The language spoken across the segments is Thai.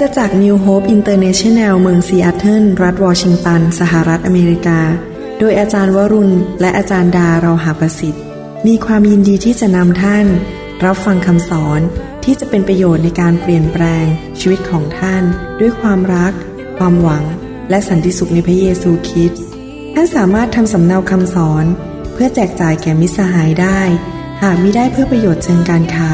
ตจักร New Hope International เมืองซีแอตเทิลรัฐวอชิงตัน สหรัฐอเมริกา โดยอาจารย์วรุณ และอาจารย์ดาเราหาประสิทธิ์ มีความยินดีที่จะนำท่าน รับฟังคำสอนที่จะเป็นประโยชน์ในการเปลี่ยนแปลง ชีวิตของท่าน ด้วยความรัก ความหวัง และสันติสุขในพระเยซูคริสต์ท่านสามารถทำสำเนาคำสอน เพื่อแจกจ่ายแก่มิตรสหายได้ หากมิได้เพื่อประโยชน์เชิงการค้า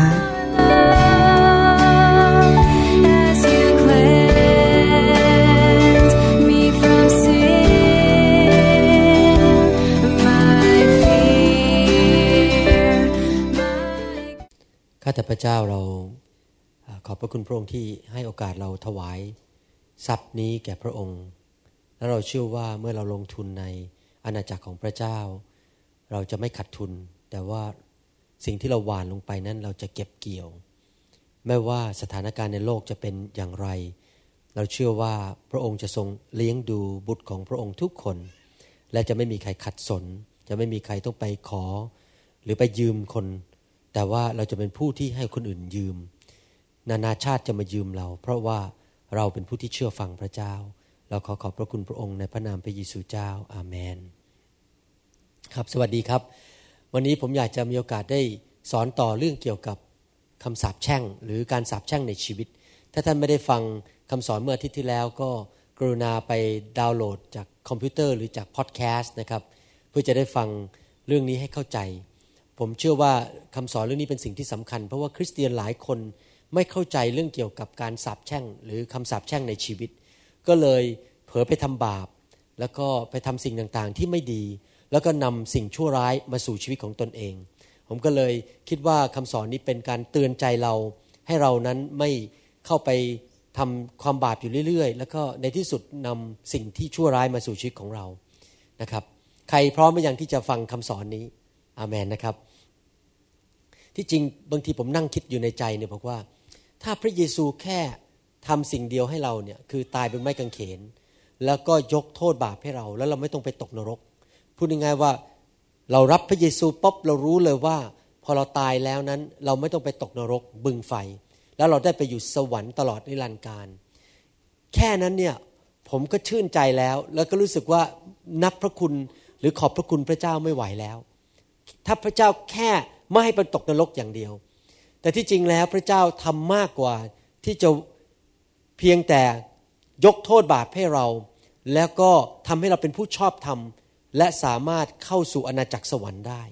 แต่พระเจ้าเราอ่าขอบพระคุณพระองค์ที่ให้โอกาสเราถวายทรัพย์นี้แก่พระองค์ และเราเชื่อว่าเมื่อเราลงทุนในอาณาจักรของพระเจ้า เราจะไม่ขาดทุน แต่ว่าสิ่งที่เราหว่านลงไปนั้นเราจะเก็บเกี่ยว ไม่ว่าสถานการณ์ในโลกจะเป็นอย่างไร เราเชื่อว่าพระองค์จะทรงเลี้ยงดูบุตรของพระองค์ทุกคน และจะไม่มีใครขัดสน จะไม่มีใครต้องไปขอ หรือไปยืมคน แต่ว่าเราจะเป็นผู้ที่ให้คนอื่นยืม นานาชาติจะมายืมเรา เพราะว่าเราเป็นผู้ที่เชื่อฟังพระเจ้า เราขอขอบพระคุณพระองค์ในพระนามพระเยซูเจ้าอาเมน ครับสวัสดีครับ วันนี้ผมอยากจะมีโอกาสได้สอนต่อเรื่องเกี่ยวกับคำสาปแช่ง หรือการสาปแช่งในชีวิต ถ้าท่านไม่ได้ฟังคำสอนเมื่ออาทิตย์ที่แล้วก็กรุณาไปดาวน์โหลดจากคอมพิวเตอร์หรือจากพอดแคสต์นะครับ เพื่อจะได้ฟังเรื่องนี้ให้เข้าใจ ผมเชื่อว่าคำสอนเรื่องนี้เป็นสิ่งที่สำคัญ เพราะว่าคริสเตียนหลายคนไม่เข้าใจเรื่องเกี่ยวกับการสาปแช่ง หรือคำสาปแช่งในชีวิต ก็เลยเผลอไปทำบาป แล้วก็ไปทำสิ่งต่างๆที่ไม่ดี แล้วก็นำสิ่งชั่วร้ายมาสู่ชีวิตของตนเอง ผมก็เลยคิดว่าคำสอนนี้เป็นการเตือนใจเรา ให้เรานั้นไม่เข้าไปทำความบาปอยู่เรื่อย ๆ แล้วก็ในที่สุดนำสิ่งที่ชั่วร้ายมาสู่ชีวิตของเรานะครับ ใครพร้อมไหมยังที่จะฟังคำสอนนี้อาเมนนะครับ ที่จริงบางทีผมนั่งคิดอยู่ในใจเนี่ยบอกว่า ถ้าพระเยซูแค่ทำสิ่งเดียวให้เราเนี่ยคือตายเป็นไม้กางเขน แล้วก็ยกโทษบาปให้เรา แล้วเราไม่ต้องไปตกนรก พูดง่ายๆว่าเรารับพระเยซูปุ๊บเรารู้เลยว่า พอเราตายแล้วนั้นเราไม่ต้องไปตกนรก บึงไฟ แล้วเราได้ไปอยู่สวรรค์ตลอดนิรันดร์การ แค่นั้นเนี่ยผมก็ชื่นใจแล้ว แล้วก็รู้สึกว่านับพระคุณหรือขอบพระคุณพระเจ้าไม่ไหวแล้ว ถ้าพระเจ้าแค่ ไม่ให้ไปตกนรกอย่างเดียว แต่ที่จริงแล้วพระเจ้าทำมากกว่าที่จะเพียงแต่ยกโทษบาปให้เรา แล้วก็ทำให้เราเป็นผู้ชอบธรรม และสามารถเข้าสู่อาณาจักรสวรรค์ได้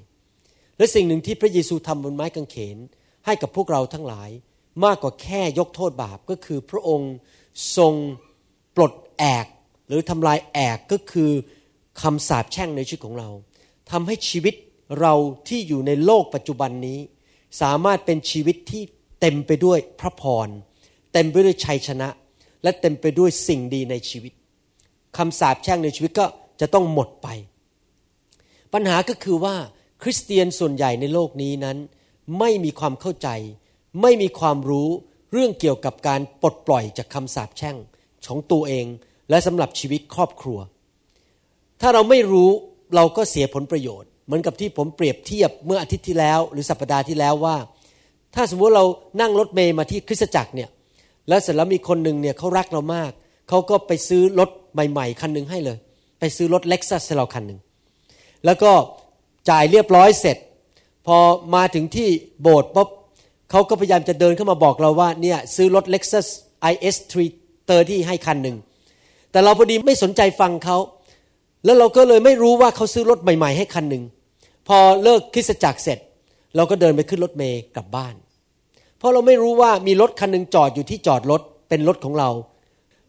และสิ่งหนึ่งที่พระเยซูทำบนไม้กางเขนให้กับพวกเราทั้งหลาย มากกว่าแค่ยกโทษบาปก็คือพระองค์ทรงปลดแอกหรือทำลายแอกก็คือคำสาปแช่งในชีวิตของเราทำให้ชีวิต เราที่อยู่ในโลกปัจจุบันนี้ สามารถเป็นชีวิตที่เต็มไปด้วยพระพร เต็มไปด้วยชัยชนะ และเต็มไปด้วยสิ่งดีในชีวิตคำสาปแช่งในชีวิตก็จะต้องหมดไป ปัญหาก็คือว่าคริสเตียนส่วนใหญ่ในโลกนี้นั้น ไม่มีความเข้าใจ ไม่มีความรู้เรื่องเกี่ยวกับการปลดปล่อยจากคำสาปแช่งของตัวเองและสำหรับชีวิตครอบครัว ถ้าเราไม่รู้เราก็เสียผลประโยชน์ เหมือนกับที่ผมเปรียบเทียบเมื่ออาทิตย์ที่แล้ว หรือสัปดาห์ที่แล้วว่า ถ้าสมมติเรานั่งรถเมย์มาที่คริสตจักรเนี่ยแล้วเสร็จแล้วมีคนหนึ่งเนี่ยเขารักเรามาก เขาก็ไปซื้อรถใหม่ๆ คันหนึ่งให้เลย ไปซื้อรถเล็กซัสให้เราคันหนึ่งแล้วก็จ่ายเรียบร้อยเสร็จ พอมาถึงที่โบสถ์ปุ๊บเขาก็พยายามจะเดินเข้ามาบอกเราว่าเนี่ยซื้อรถ Lexus IS 330ให้คันหนึ่งแต่เราพอดีไม่สนใจฟังเขาแล้วเราก็เลยไม่รู้ว่าเขาซื้อรถใหม่ ๆ ให้คันหนึ่ง พอเลิกคริสตจักรเสร็จ เราก็เดินไปขึ้นรถเมย์กลับบ้าน เพราะเราไม่รู้ว่ามีรถคันหนึ่งจอดอยู่ที่จอดรถเป็นรถของเรา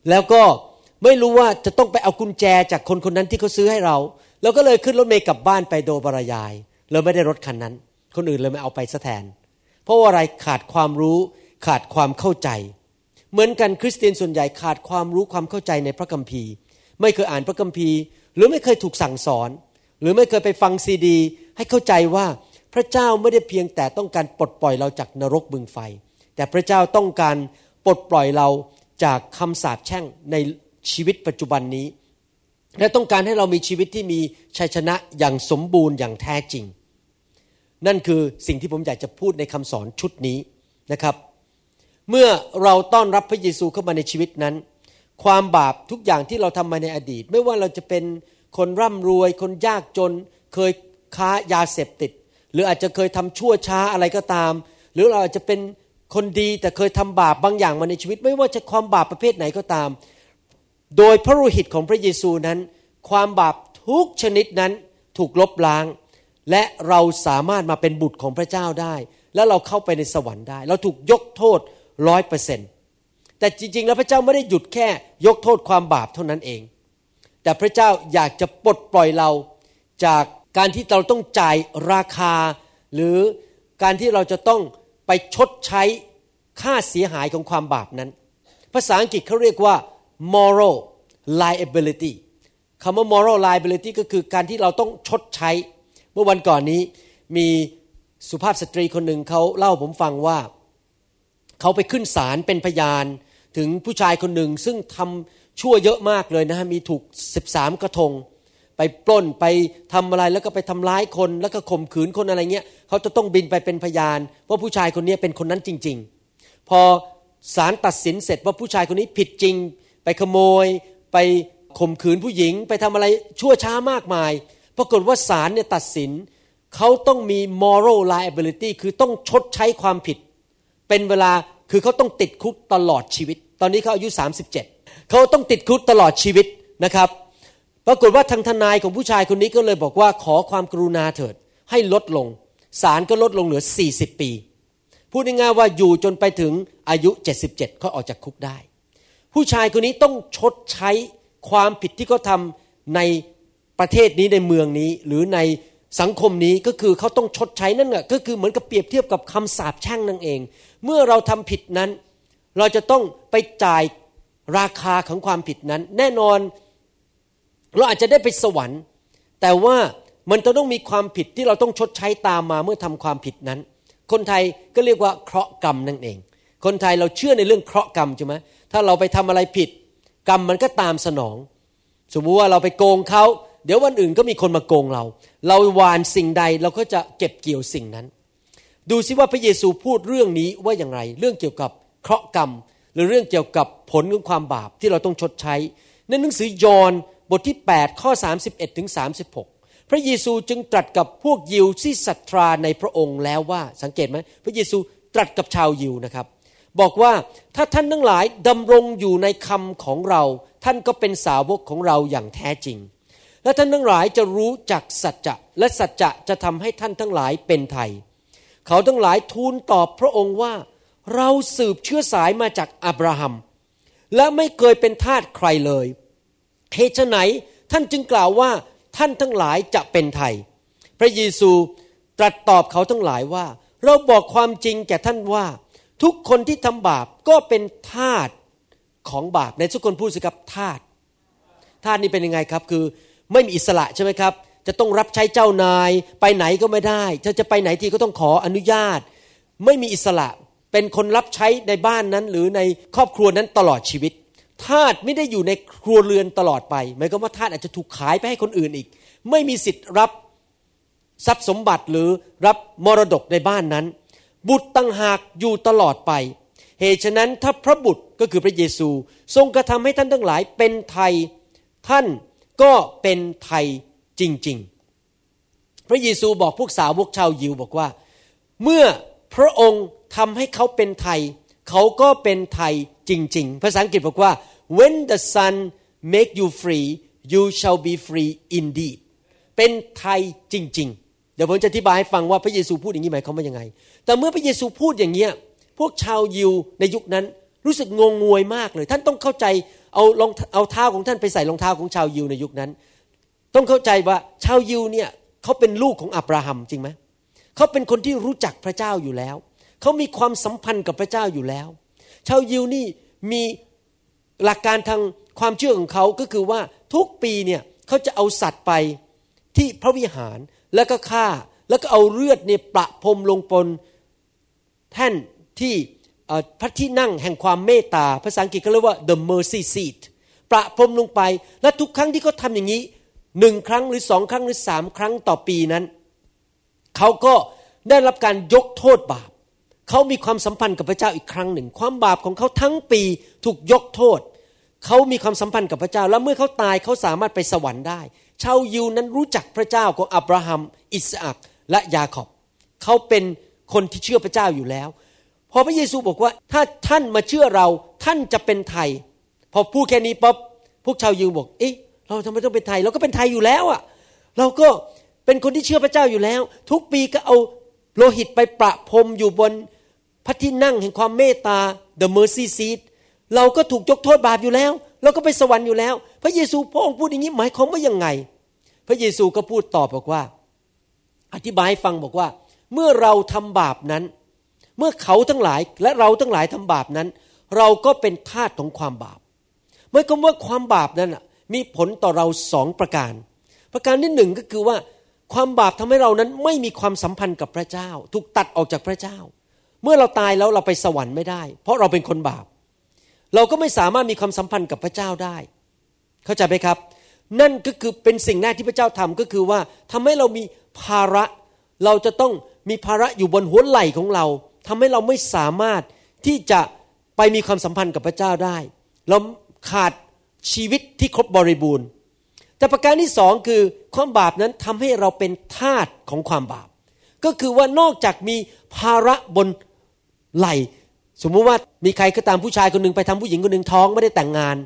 แล้วก็ไม่รู้ว่าจะต้องไปเอากุญแจจากคนคนนั้นที่เขาซื้อให้เราเราก็เลยขึ้นรถเมย์กลับบ้านไปโดยปรยาย เราไม่ได้รถคันนั้น คนอื่นเลยไม่เอาไปซะแทน เพราะว่าอะไรขาดความรู้ขาดความเข้าใจ เหมือนกันคริสเตียนส่วนใหญ่ขาดความรู้ความเข้าใจในพระคัมภีร์ ไม่เคยอ่านพระคัมภีร์ หรือไม่เคยถูกสั่งสอน หรือไม่เคยไปฟังซีดี ให้เข้าใจว่าพระเจ้าไม่ได้เพียงแต่ต้องการปลดปล่อยเราจากนรกบึงไฟ แต่พระเจ้าต้องการปลดปล่อยเราจากคำสาปแช่งในชีวิตปัจจุบันนี้ และต้องการให้เรามีชีวิตที่มีชัยชนะอย่างสมบูรณ์อย่างแท้จริง นั่นคือสิ่งที่ผมอยากจะพูดในคำสอนชุดนี้นะครับ เมื่อเราต้อนรับพระเยซูเข้ามาในชีวิตนั้น ความบาปทุกอย่างที่เราทำมาในอดีต ไม่ว่าเราจะเป็นคนร่ำรวย คนยากจน เคย ค้ายาเสพติด หรืออาจจะเคยทำชั่วช้าอะไรก็ตาม หรือเราอาจจะเป็นคนดีแต่เคยทำบาปบางอย่างมาในชีวิต ไม่ว่าจะความบาปประเภทไหนก็ตาม โดยพระโลหิตของพระเยซูนั้น ความบาปทุกชนิดนั้นถูกลบล้าง และเราสามารถมาเป็นบุตรของพระเจ้าได้ แล้วเราเข้าไปในสวรรค์ได้ เราถูกยกโทษร้อยเปอร์เซ็นต์แต่จริง ๆ แล้วพระเจ้าไม่ได้หยุดแค่ยกโทษความบาปเท่านั้นเอง แต่พระเจ้าอยากจะปลดปล่อยเราจาก การที่เราต้องจ่ายราคา หรือการที่เราจะต้องไปชดใช้ค่าเสียหายของความบาปนั้น ภาษาอังกฤษเขาเรียกว่า moral liability คำว่า moral liability ก็คือการที่เราต้องชดใช้ เมื่อวันก่อนนี้มีสุภาพสตรีคนหนึ่งเขาเล่าผมฟังว่า เขาไปขึ้นศาลเป็นพยานถึงผู้ชายคนหนึ่งซึ่งทำชั่วเยอะมากเลยนะฮะมีถูก 13 กระทง ไปปล้นไปทำอะไรแล้วก็ไปทำร้ายคนแล้วก็ข่มขืนคนอะไรเงี้ยเขาจะต้องบินไปเป็นพยานว่าผู้ชายคนนี้เป็นคนนั้นจริง ๆ พอศาลตัดสินเสร็จว่าผู้ชายคนนี้ผิดจริง ไปขโมย ไปข่มขืนผู้หญิง ไปทำอะไรชั่วช้ามากมาย ปรากฏว่าศาลเนี่ยตัดสินเขาต้องมี moral liability คือต้องชดใช้ความผิด เป็นเวลาคือเขาต้องติดคุกตลอดชีวิต ตอนนี้เขาอายุ 37เขาต้องติดคุกตลอดชีวิตนะครับ ปรากฏว่าทางทนายของผู้ชายคนนี้ก็เลยบอกว่าขอความกรุณาเถิด ให้ลดลงศาลก็ลดลงเหลือ 40 ปี พูดง่ายๆว่าอยู่จนไปถึงอายุ 77เขาออกจากคุกได้ ผู้ชายคนนี้ต้องชดใช้ความผิดที่เขาทำในประเทศนี้ในเมืองนี้ หรือในสังคมนี้ก็คือเขาต้องชดใช้นั่นแหละก็คือเหมือนกับเปรียบเทียบกับคำสาปแช่งนั่นเอง เมื่อเราทำผิดนั้น เราจะต้องไปจ่ายราคาของความผิดนั้น แน่นอน เราอาจจะได้ไปสวรรค์ แต่ว่ามันจะต้องมีความผิดที่เราต้องชดใช้ตามมาเมื่อทำความผิดนั้น คนไทยก็เรียกว่าเคราะห์กรรมนั่นเอง คนไทยเราเชื่อในเรื่องเคราะห์กรรมใช่ไหมถ้าเราไปทำอะไรผิด กรรมมันก็ตามสนอง สมมุติว่าเราไปโกงเขาเดี๋ยววันอื่นก็มีคนมาโกงเรา เราหวานสิ่งใดเราก็จะเก็บเกี่ยวสิ่งนั้น ดูซิว่าพระเยซูพูดเรื่องนี้ว่าอย่างไร เรื่องเกี่ยวกับเคราะห์กรรม หรือเรื่องเกี่ยวกับผลของความบาปที่เราต้องชดใช้ ในหนังสือยอห์น บทที่ 8 ข้อ 31ถึง36 พระเยซูจึงตรัสกับพวกยิวที่ศรัทธาในพระองค์แล้วว่าสังเกตไหมพระเยซูตรัสกับชาวยิวนะครับ บอกว่าถ้าท่านทั้งหลายดำรงอยู่ในคำของเรา ท่านก็เป็นสาวกของเราอย่างแท้จริง และท่านทั้งหลายจะรู้จักสัจจะและสัจจะจะทำให้ท่านทั้งหลายเป็นไทย เขาทั้งหลายทูลตอบพระองค์ว่า เราสืบเชื้อสายมาจากอับราฮัม และไม่เคยเป็นทาสใครเลย เหตุไหนท่านจึงกล่าวว่าท่านทั้งหลายจะเป็นไทย พระเยซูตรัสตอบเขาทั้งหลายว่า เราบอกความจริงแก่ท่านว่า ทุกคนที่ทำบาปก็เป็นทาสของบาปในทุกคนพูดสิครับทาสทาสนี่เป็นยังไงครับคือไม่มีอิสระใช่ไหมครับ จะต้องรับใช้เจ้านาย ไปไหนก็ไม่ได้ถ้าจะไปไหนทีก็ต้องขออนุญาต ไม่มีอิสระเป็นคนรับใช้ในบ้านนั้นหรือในครอบครัวนั้นตลอดชีวิต ทาสไม่ได้อยู่ในครัวเรือนตลอดไปหมายความว่าทาสอาจจะถูกขายไปให้คนอื่นอีก ไม่มีสิทธิ์รับทรัพย์สมบัติหรือรับมรดกในบ้านนั้น บุตรตั้งหากอยู่ตลอดไป เหตุฉะนั้นถ้าพระบุตรก็คือพระเยซู ทรงกระทำให้ท่านทั้งหลายเป็นไทย ท่านก็เป็นไทยจริง ๆ พระเยซูบอกพวกสาวกชาวยิวบอกว่า เมื่อพระองค์ทำให้เขาเป็นไทย เขาก็เป็นไทย จริง ๆ ภาษาอังกฤษบอกว่า when the son make you free you shall be free indeed เป็นไทยจริง ๆ เดี๋ยวผมจะอธิบายให้ฟังว่าพระเยซูพูดอย่างนี้หมายความว่ายังไง แต่เมื่อพระเยซูพูดอย่างเงี้ยพวกชาวยิวในยุคนั้นรู้สึกงงงวยมากเลย ท่านต้องเข้าใจเอารองเอาเท้าของท่านไปใส่รองเท้าของชาวยิวในยุคนั้น ต้องเข้าใจว่าชาวยิวเนี่ยเขาเป็นลูกของอับราฮัมจริงไหมเขาเป็นคนที่รู้จักพระเจ้าอยู่แล้ว เขามีความสัมพันธ์กับพระเจ้าอยู่แล้ว ชาวยิวนี่มีหลักการทางความเชื่อของเขาก็คือว่าทุกปีเนี่ยเขาจะเอาสัตว์ไปที่พระวิหารแล้วก็ฆ่าแล้วก็เอาเลือดเนี่ยประพรมลงบนแท่นที่พระที่นั่งแห่งความเมตตา ภาษาอังกฤษเขาเรียกว่า the mercy seat ประพรมลงไป และทุกครั้งที่เขาทำอย่างนี้หนึ่งครั้งหรือสองครั้งหรือสามครั้งต่อปีนั้น เขาก็ได้รับการยกโทษบาป เขามีความสัมพันธ์กับพระเจ้าอีกครั้งหนึ่ง ความบาปของเขาทั้งปีถูกยกโทษ เขามีความสัมพันธ์กับพระเจ้า แล้วเมื่อเขาตายเขาสามารถไปสวรรค์ได้ ชาวยิวนั้นรู้จักพระเจ้าของอับราฮัม อิสอักและยาขอบเขาเป็นคนที่เชื่อพระเจ้าอยู่แล้ว พอพระเยซูบอกว่าถ้าท่านมาเชื่อเราท่านจะเป็นไทย พอพูดแค่นี้ปั๊บพวกชาวยิวบอก เอ๊ะเราทำไมต้องเป็นไทย เราก็เป็นไทยอยู่แล้วอะเราก็เป็นคนที่เชื่อพระเจ้าอยู่แล้ว ทุกปีก็เอาโลหิตไปประพรมอยู่บน พระที่นั่งแห่งความเมตตา the mercy seat เราก็ถูกยกโทษบาปอยู่แล้ว เราก็ไปสวรรค์อยู่แล้ว พระเยซูพระองค์พูดอย่างนี้หมายความว่ายังไง พระเยซูก็พูดตอบบอกว่า อธิบายฟังบอกว่า เมื่อเราทำบาปนั้น เมื่อเขาทั้งหลายและเราทั้งหลายทำบาปนั้น เราก็เป็นทาสของความบาปหมายความว่าความบาปนั้นมีผลต่อเราสองประการ ประการที่หนึ่งก็คือว่าความบาปทำให้เรานั้นไม่มีความสัมพันธ์กับพระเจ้า ถูกตัดออกจากพระเจ้า เมื่อเราตายแล้วเราไปสวรรค์ไม่ได้ เพราะเราเป็นคนบาป เราก็ไม่สามารถมีความสัมพันธ์กับพระเจ้าได้ เข้าใจไหมครับ นั่นก็คือเป็นสิ่งแรกที่พระเจ้าทำก็คือว่าทำให้เรามีภาระ เราจะต้องมีภาระอยู่บนหัวไหล่ของเราทำให้เราไม่สามารถที่จะไปมีความสัมพันธ์กับพระเจ้าได้ เราขาดชีวิตที่ครบบริบูรณ์ แต่ประการที่สองคือความบาปนั้นทำให้เราเป็นทาสของความบาป ก็คือว่านอกจากมีภาระบน ไหลสมมุติว่ามีใครก็ตามผู้ชายคนหนึ่งไปทำผู้หญิงคนหนึ่งท้องไม่ได้แต่งงาน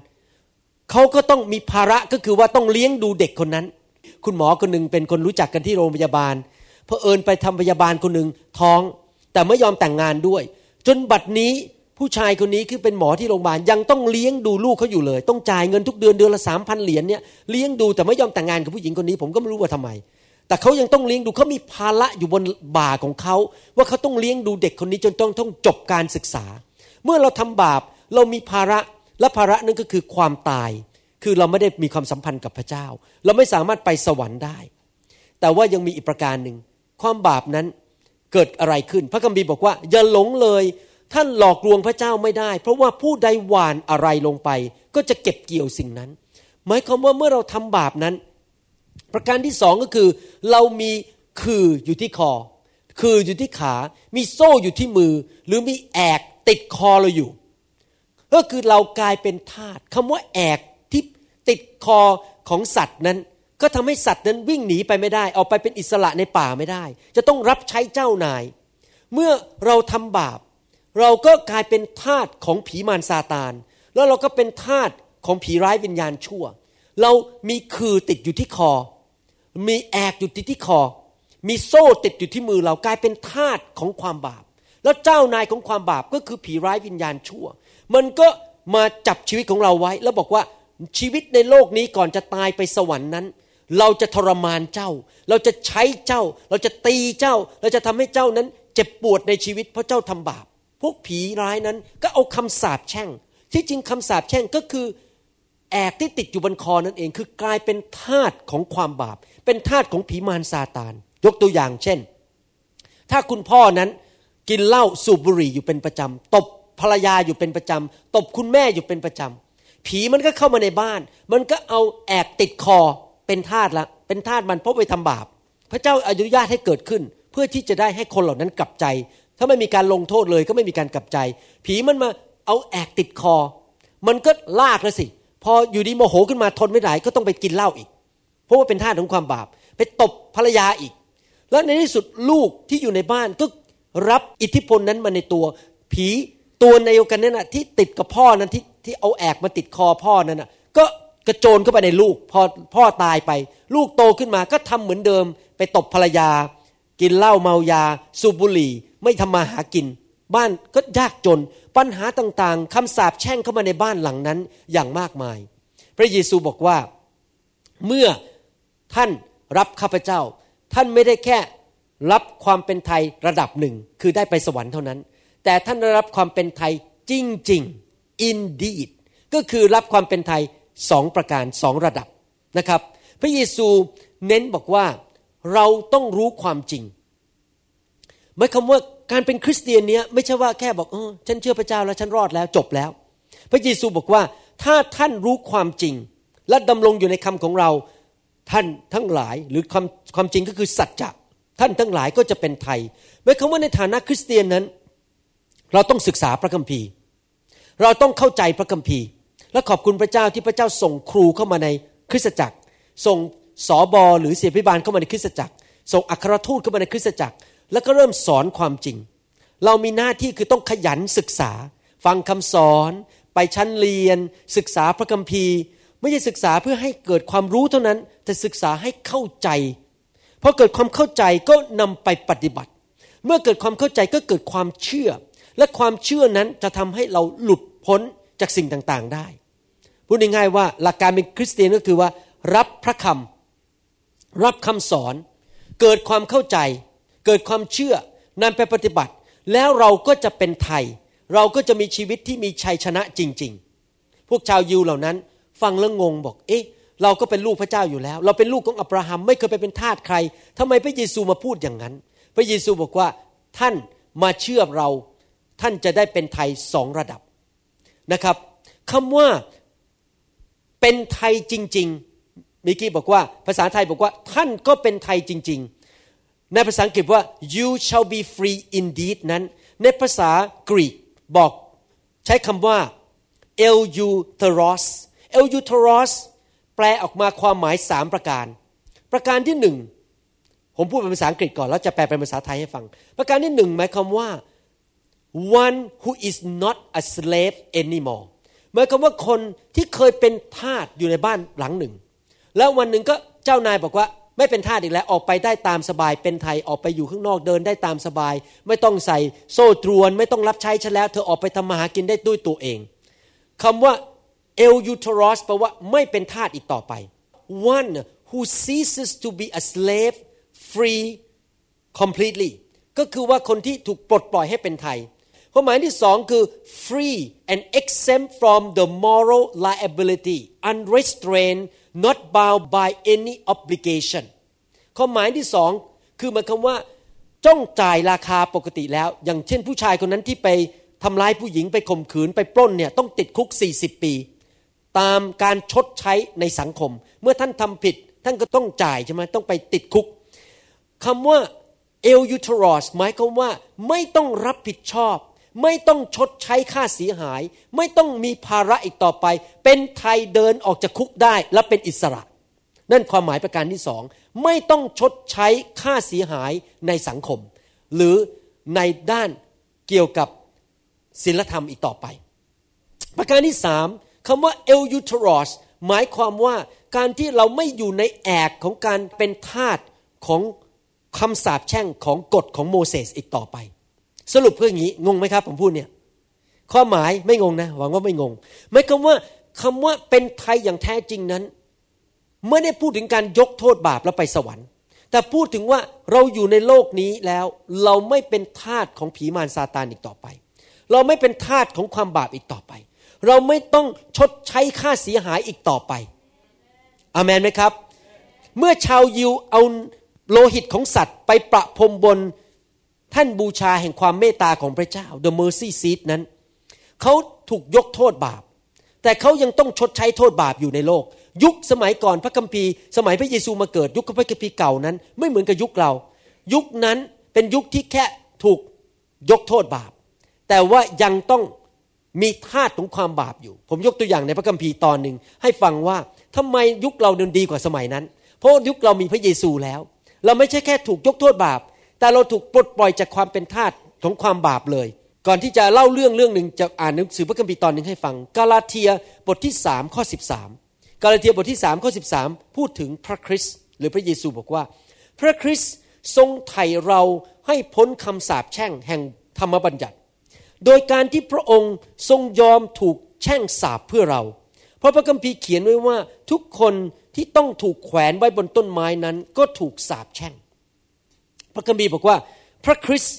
เขาก็ต้องมีภาระก็คือว่าต้องเลี้ยงดูเด็กคนนั้น คุณหมอคนหนึ่งเป็นคนรู้จักกันที่โรงพยาบาลเพอเอิญไปทำพยาบาลคนหนึ่งท้อง แต่ไม่ยอมแต่งงานด้วย จนบัดนี้ผู้ชายคนนี้คือเป็นหมอที่โรงพยาบาลยังต้องเลี้ยงดูลูกเขาอยู่เลย ต้องจ่ายเงินทุกเดือนเดือนละสามพันเหรียญเนี่ยเลี้ยงดูแต่ไม่ยอมแต่งงานกับผู้หญิงคนนี้ ผมก็ไม่รู้ว่าทำไม แต่เขายังต้องเลี้ยงดูเขามีภาระอยู่บนบ่าของเขาว่าเขาต้องเลี้ยงดูเด็กคนนี้จนต้องต้องจบการศึกษา เมื่อเราทำบาปเรามีภาระและภาระนั้นก็คือความตาย คือเราไม่ได้มีความสัมพันธ์กับพระเจ้า เราไม่สามารถไปสวรรค์ได้ แต่ว่ายังมีอีกประการหนึ่งความบาปนั้นเกิดอะไรขึ้น พระคัมภีร์บอกว่า อย่าหลงเลย ท่านหลอกลวงพระเจ้าไม่ได้ เพราะว่าผู้ใดหว่านอะไรลงไป ก็จะเก็บเกี่ยวสิ่งนั้น หมายความว่าเมื่อเราทำบาปนั้น ประการที่สองก็คือ เรามีคืออยู่ที่คอ คืออยู่ที่ขา มีโซ่อยู่ที่มือ หรือมีแอกติดคอเราอยู่ ก็คือเรากลายเป็นทาสคำว่าแอกที่ติดคอของสัตว์นั้น ก็ทำให้สัตว์นั้นวิ่งหนีไปไม่ได้ ออกไปเป็นอิสระในป่าไม่ได้ จะต้องรับใช้เจ้านาย เมื่อเราทำบาป เราก็กลายเป็นทาสของผีมารซาตาน แล้วเราก็เป็นทาสของผีร้ายวิญญาณชั่ว เรามีคือติดอยู่ที่คอ มีแอกอยู่ที่ที่คอ มีโซ่ติดอยู่ที่มือเรากลายเป็นทาสของความบาป แล้วเจ้านายของความบาปก็คือผีร้ายวิญญาณชั่ว มันก็มาจับชีวิตของเราไว้ แล้วบอกว่าชีวิตในโลกนี้ก่อนจะตายไปสวรรค์นั้น เราจะทรมานเจ้า เราจะใช้เจ้า เราจะตีเจ้า เราจะทำให้เจ้านั้น เจ็บปวดในชีวิตเพราะเจ้าทำบาป พวกผีร้ายนั้นก็เอาคำสาปแช่ง ที่จริงคำสาปแช่งก็คือ แอกที่ติดอยู่บนคอนั่นเองคือกลายเป็นทาสของความบาป เป็นทาสของผีมารซาตาน ยกตัวอย่างเช่น ถ้าคุณพ่อนั้นกินเหล้าสูบบุหรี่อยู่เป็นประจำตบภรรยาอยู่เป็นประจำตบคุณแม่อยู่เป็นประจำผีมันก็เข้ามาในบ้าน มันก็เอาแอกติดคอเป็นทาสละ เป็นทาสมันเพราะไปทำบาป พระเจ้าอนุญาตให้เกิดขึ้น เพื่อที่จะได้ให้คนเหล่านั้นกลับใจ ถ้าไม่มีการลงโทษเลยก็ไม่มีการกลับใจ ผีมันมาเอาแอกติดคอ มันก็ลากแล้วสิ พออยู่ดีโมโหขึ้นมาทนไม่ได้ก็ต้องไปกินเหล้าอีก เพราะว่าเป็นท่าของความบาป ไปตบภรรยาอีก แล้วในที่สุดลูกที่อยู่ในบ้านก็รับอิทธิพลนั้นมาในตัว ผีตัวในวกันนั่นนะที่ติดกับพ่อนั้นที่ที่เอาแอกมาติดคอพ่อนั้นนะก็กระโจนเข้าไปในลูก พอพ่อตายไป ลูกโตขึ้นมาก็ทำเหมือนเดิม ไปตบภรรยา กินเหล้าเมายา สูบบุหรี่ ไม่ทำมาหากิน บ้านก็ยากจน ปัญหาต่างๆคำสาปแช่งเข้ามาในบ้านหลังนั้นอย่างมากมาย พระเยซูบอกว่าเมื่อท่านรับข้าพเจ้า ท่านไม่ได้แค่รับความเป็นไทยระดับหนึ่งคือได้ไปสวรรค์เท่านั้น แต่ท่านได้รับความเป็นไทยจริงๆ indeed ก็คือรับความเป็นไทยสองประการสองระดับนะครับ พระเยซูเน้นบอกว่าเราต้องรู้ความจริงหมายความว่า การเป็นคริสเตียนเนี้ยไม่ใช่ว่าแค่บอกเออฉันเชื่อพระเจ้าแล้วฉันรอดแล้วจบแล้ว พระเยซูบอกว่าถ้าท่านรู้ความจริง และดำรงอยู่ในคำของเราท่านทั้งหลายหรือความความจริงก็คือสัจจะท่านทั้งหลายก็จะเป็นไทยหมายความว่าในฐานะคริสเตียนนั้น เราต้องศึกษาพระคัมภีร์ เราต้องเข้าใจพระคัมภีร์ และขอบคุณพระเจ้าที่พระเจ้าส่งครูเข้ามาในคริสตจักร ส่งสอบอหรือเสียพิบาลเข้ามาในคริสตจักร ส่งอัครทูตเข้ามาในคริสตจักร แล้วก็เริ่มสอนความจริง เรามีหน้าที่คือต้องขยันศึกษา ฟังคำสอน ไปชั้นเรียน ศึกษาพระคัมภีร์ ไม่ใช่ศึกษาเพื่อให้เกิดความรู้เท่านั้น แต่ศึกษาให้เข้าใจพอเกิดความเข้าใจก็นำไปปฏิบัติ เมื่อเกิดความเข้าใจก็เกิดความเชื่อ และความเชื่อนั้นจะทำให้เราหลุดพ้นจากสิ่งต่างๆได้พูดง่ายๆว่าหลักการเป็นคริสเตียนก็คือว่า รับพระคำรับคำสอน เกิดความเข้าใจ เกิดความเชื่อนำไปปฏิบัติ แล้วเราก็จะเป็นไทย เราก็จะมีชีวิตที่มีชัยชนะจริง ๆ พวกชาวยิวเหล่านั้น ฟังแล้วงงบอก เอ๊ะ เราก็เป็นลูกพระเจ้าอยู่แล้ว เราเป็นลูกของอับราฮัมไม่เคยไปเป็นทาสใครทำไมพระเยซูมาพูดอย่างนั้น พระเยซูบอกว่าท่านมาเชื่อเรา ท่านจะได้เป็นไทยสองระดับนะครับคำว่าเป็นไทยจริง ๆมิกกี้บอกว่าภาษาไทยบอกว่าท่านก็เป็นไทยจริง ๆ ในภาษาอังกฤษว่า you shall be free indeed นั้น ในภาษากรีกบอกใช้คำว่า euteros euteros แปลออกมาความหมายสามประการ ประการที่หนึ่งผมพูดเป็นภาษาอังกฤษก่อน แล้วจะแปลเป็นภาษาไทยให้ฟัง ประการที่หนึ่งหมายความว่า one who is not a slave anymore หมายความว่าคนที่เคยเป็นทาสอยู่ในบ้านหลังหนึ่ง แล้ววันหนึ่งก็เจ้านายบอกว่า ไม่เป็นทาสอีกแล้วออกไปได้ตามสบายเป็นไทยออกไปอยู่ข้างนอกเดินได้ตามสบาย ไม่ต้องใส่โซ่ตรวน ไม่ต้องรับใช้ฉันแล้ว เธอออกไปทำมาหากินได้ด้วยตัวเองคำว่า el uteros แปลว่าไม่เป็นทาสอีกต่อไป one who ceases to be a slave free completely ก็คือว่าคนที่ถูกปลดปล่อยให้เป็นไทยความหมายที่สองคือ free and exempt from the moral liability unrestrained not bound by any obligation ความหมายที่สองคือหมายความว่าจ้องจ่ายราคาปกติแล้ว อย่างเช่นผู้ชายคนนั้นที่ไปทำร้ายผู้หญิงไปข่มขืนไปปล้นเนี่ยต้องติดคุก 40 ปี ตามการชดใช้ในสังคม เมื่อท่านทำผิด ท่านก็ต้องจ่ายใช่ไหมต้องไปติดคุกคำว่า ἐλεύθερος หมายความว่าไม่ต้องรับผิดชอบ ไม่ต้องชดใช้ค่าเสียหาย ไม่ต้องมีภาระอีกต่อไป เป็นไทยเดินออกจากคุกได้และเป็นอิสระ นั่นความหมายประการที่สองไม่ต้องชดใช้ค่าเสียหายในสังคม หรือในด้านเกี่ยวกับศีลธรรมอีกต่อไป ประการที่สามคำว่า ἐλεύθερος หมายความว่าการที่เราไม่อยู่ในแอกของการเป็นทาสของคำสาปแช่งของกฎของโมเสสอีกต่อไป สรุปเพื่ออย่างนี้งงไหมครับผมพูดเนี่ยข้อหมายไม่งงนะ หวังว่าไม่งงหมายความว่าคำว่าเป็นไทยอย่างแท้จริงนั้นไม่ได้พูดถึงการยกโทษบาปแล้วไปสวรรค์ แต่พูดถึงว่าเราอยู่ในโลกนี้แล้ว เราไม่เป็นทาสของผีมารซาตานอีกต่อไป เราไม่เป็นทาสของความบาปอีกต่อไป เราไม่ต้องชดใช้ค่าเสียหายอีกต่อไปอเมนไหมครับ เมื่อชาวยิวเอาโลหิตของสัตว์ ไปประพรมบน แท่านบูชาแห่งความเมตตาของพระเจ้า the mercy seat นั้น เขาถูกยกโทษบาป แต่เขายังต้องชดใช้โทษบาปอยู่ในโลก ยุคสมัยก่อนพระคัมภีร์ สมัยพระเยซูมาเกิดยุคพระคัมภีร์เก่านั้น ไม่เหมือนกับยุคเรา ยุคนั้นเป็นยุคที่แค่ถูกยกโทษบาป แต่ว่ายังต้องมีธาตุของความบาปอยู่ ผมยกตัวอย่างในพระคัมภีร์ตอนหนึ่งให้ฟังว่าทำไมยุคเราเดินดีกว่าสมัยนั้น เพราะยุคเรามีพระเยซูแล้ว เราไม่ใช่แค่ถูกยกโทษบาป แต่เราถูกปลดปล่อยจากความเป็นทาสของความบาปเลย ก่อนที่จะเล่าเรื่องเรื่องหนึ่งจะอ่านหนังสือพระคัมภีร์ตอนหนึ่งให้ฟัง กาลาเทียบทที่สามข้อสิบสามกาลาเทียบทที่สามข้อสิบสามพูดถึงพระคริสต์หรือพระเยซูบอกว่า พระคริสต์ทรงไถ่เราให้พ้นคำสาปแช่งแห่งธรรมบัญญัติ โดยการที่พระองค์ทรงยอมถูกแช่งสาปเพื่อเรา เพราะพระคัมภีร์เขียนไว้ว่าทุกคนที่ต้องถูกแขวนไว้บนต้นไม้นั้นก็ถูกสาปแช่ง ระคัมภีร์บอกว่า พระคริสต์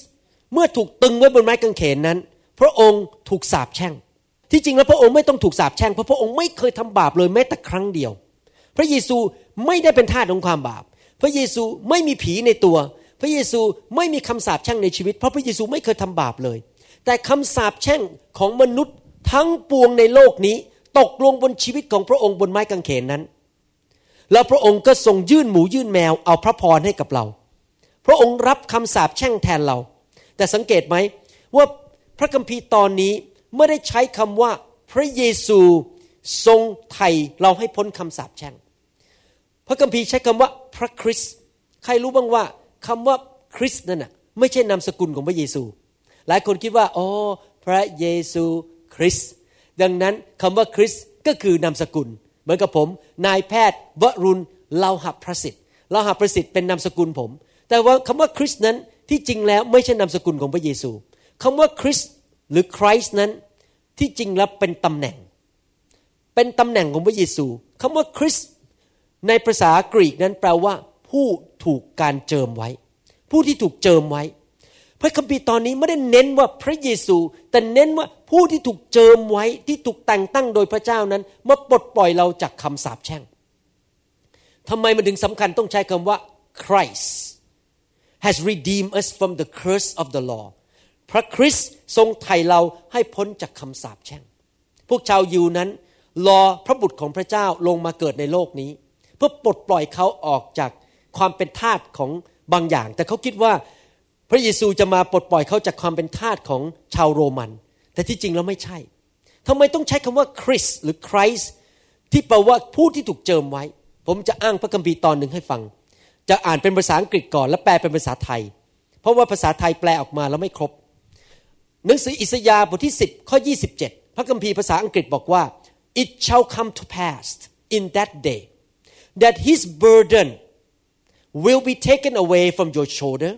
เมื่อถูกตึงไว้บนไม้กางเขนนั้น พระองค์ถูกสาปแช่ง ที่จริงแล้วพระองค์ไม่ต้องถูกสาปแช่งเพราะพระองค์ไม่เคยทำบาปเลยแม้แต่ครั้งเดียว พระเยซูไม่ได้เป็นทาสของความบาป พระเยซูไม่มีผีในตัว พระเยซูไม่มีคำสาปแช่งในชีวิต เพราะพระเยซูไม่เคยทำบาปเลย แต่คำสาปแช่งของมนุษย์ทั้งปวงในโลกนี้ตกลงบนชีวิตของพระองค์บนไม้กางเขนนั้น แล้วพระองค์ก็ทรงยื่นหมูยื่นแมวเอาพระพรให้กับเรา พระองค์รับคำสาปแช่งแทนเรา แต่สังเกตไหมว่าพระคัมภีร์ตอนนี้ไม่ได้ใช้คำว่าพระเยซูทรงไถ่เราให้พ้นคำสาปแช่ง พระคัมภีร์ใช้คำว่าพระคริสต์ใครรู้บ้างว่าคำว่าคริสต์นั่นน่ะไม่ใช่นามสกุลของพระเยซู หลายคนคิดว่าอ๋อพระเยซูคริสต์ดังนั้นคำว่าคริสต์ก็คือนามสกุล เหมือนกับผม นายแพทย์วรุณเลาหับประสิทธิ์เลาหับประสิทธิ์เป็นนามสกุลผม แต่ว่าคำว่าคริสต์นั้นที่จริงแล้วไม่ใช่นามสกุลของพระเยซูคำว่าคริสต์หรือคริสต์นั้นที่จริงแล้วเป็นตำแหน่ง เป็นตำแหน่งของพระเยซูคำว่าคริสต์ในภาษากรีกนั้นแปลว่า ผู้ถูกการเจิมไว้ ผู้ที่ถูกเจิมไว้ พระคัมภีร์ตอนนี้ไม่ได้เน้นว่าพระเยซู แต่เน้นว่าผู้ที่ถูกเจิมไว้ที่ถูกแต่งตั้งโดยพระเจ้านั้นมาปลดปล่อยเราจากคำสาปแช่งทำไมมันถึงสำคัญต้องใช้คำว่า Christ has redeemed us from the curse of the law พระคริสต์ทรงไถ่เราให้พ้นจากคำสาปแช่ง พวกชาวยิวนั้น รอพระบุตรของพระเจ้าลงมาเกิดในโลกนี้ เพื่อปลดปล่อยเขาออกจากความเป็นทาสของบางอย่าง แต่เขาคิดว่าพระเยซูจะมาปลดปล่อยเขาจากความเป็นทาสของชาวโรมัน แต่ที่จริงแล้วไม่ใช่ทำไมต้องใช้คำว่าคริสหรือคริสที่แปลว่าผู้ที่ถูกเจิมไว้ ผมจะอ้างพระคัมภีร์ตอนหนึ่งให้ฟัง จะอ่านเป็นภาษาอังกฤษก่อน แล้วแปลเป็นภาษาไทย เพราะว่าภาษาไทยแปลออกมาแล้วไม่ครบ หนังสืออิสยาห์บทที่ 10 ข้อ 27 พระคัมภีร์ภาษาอังกฤษบอกว่า it shall come to pass in that day that his burden will be taken away from your shoulder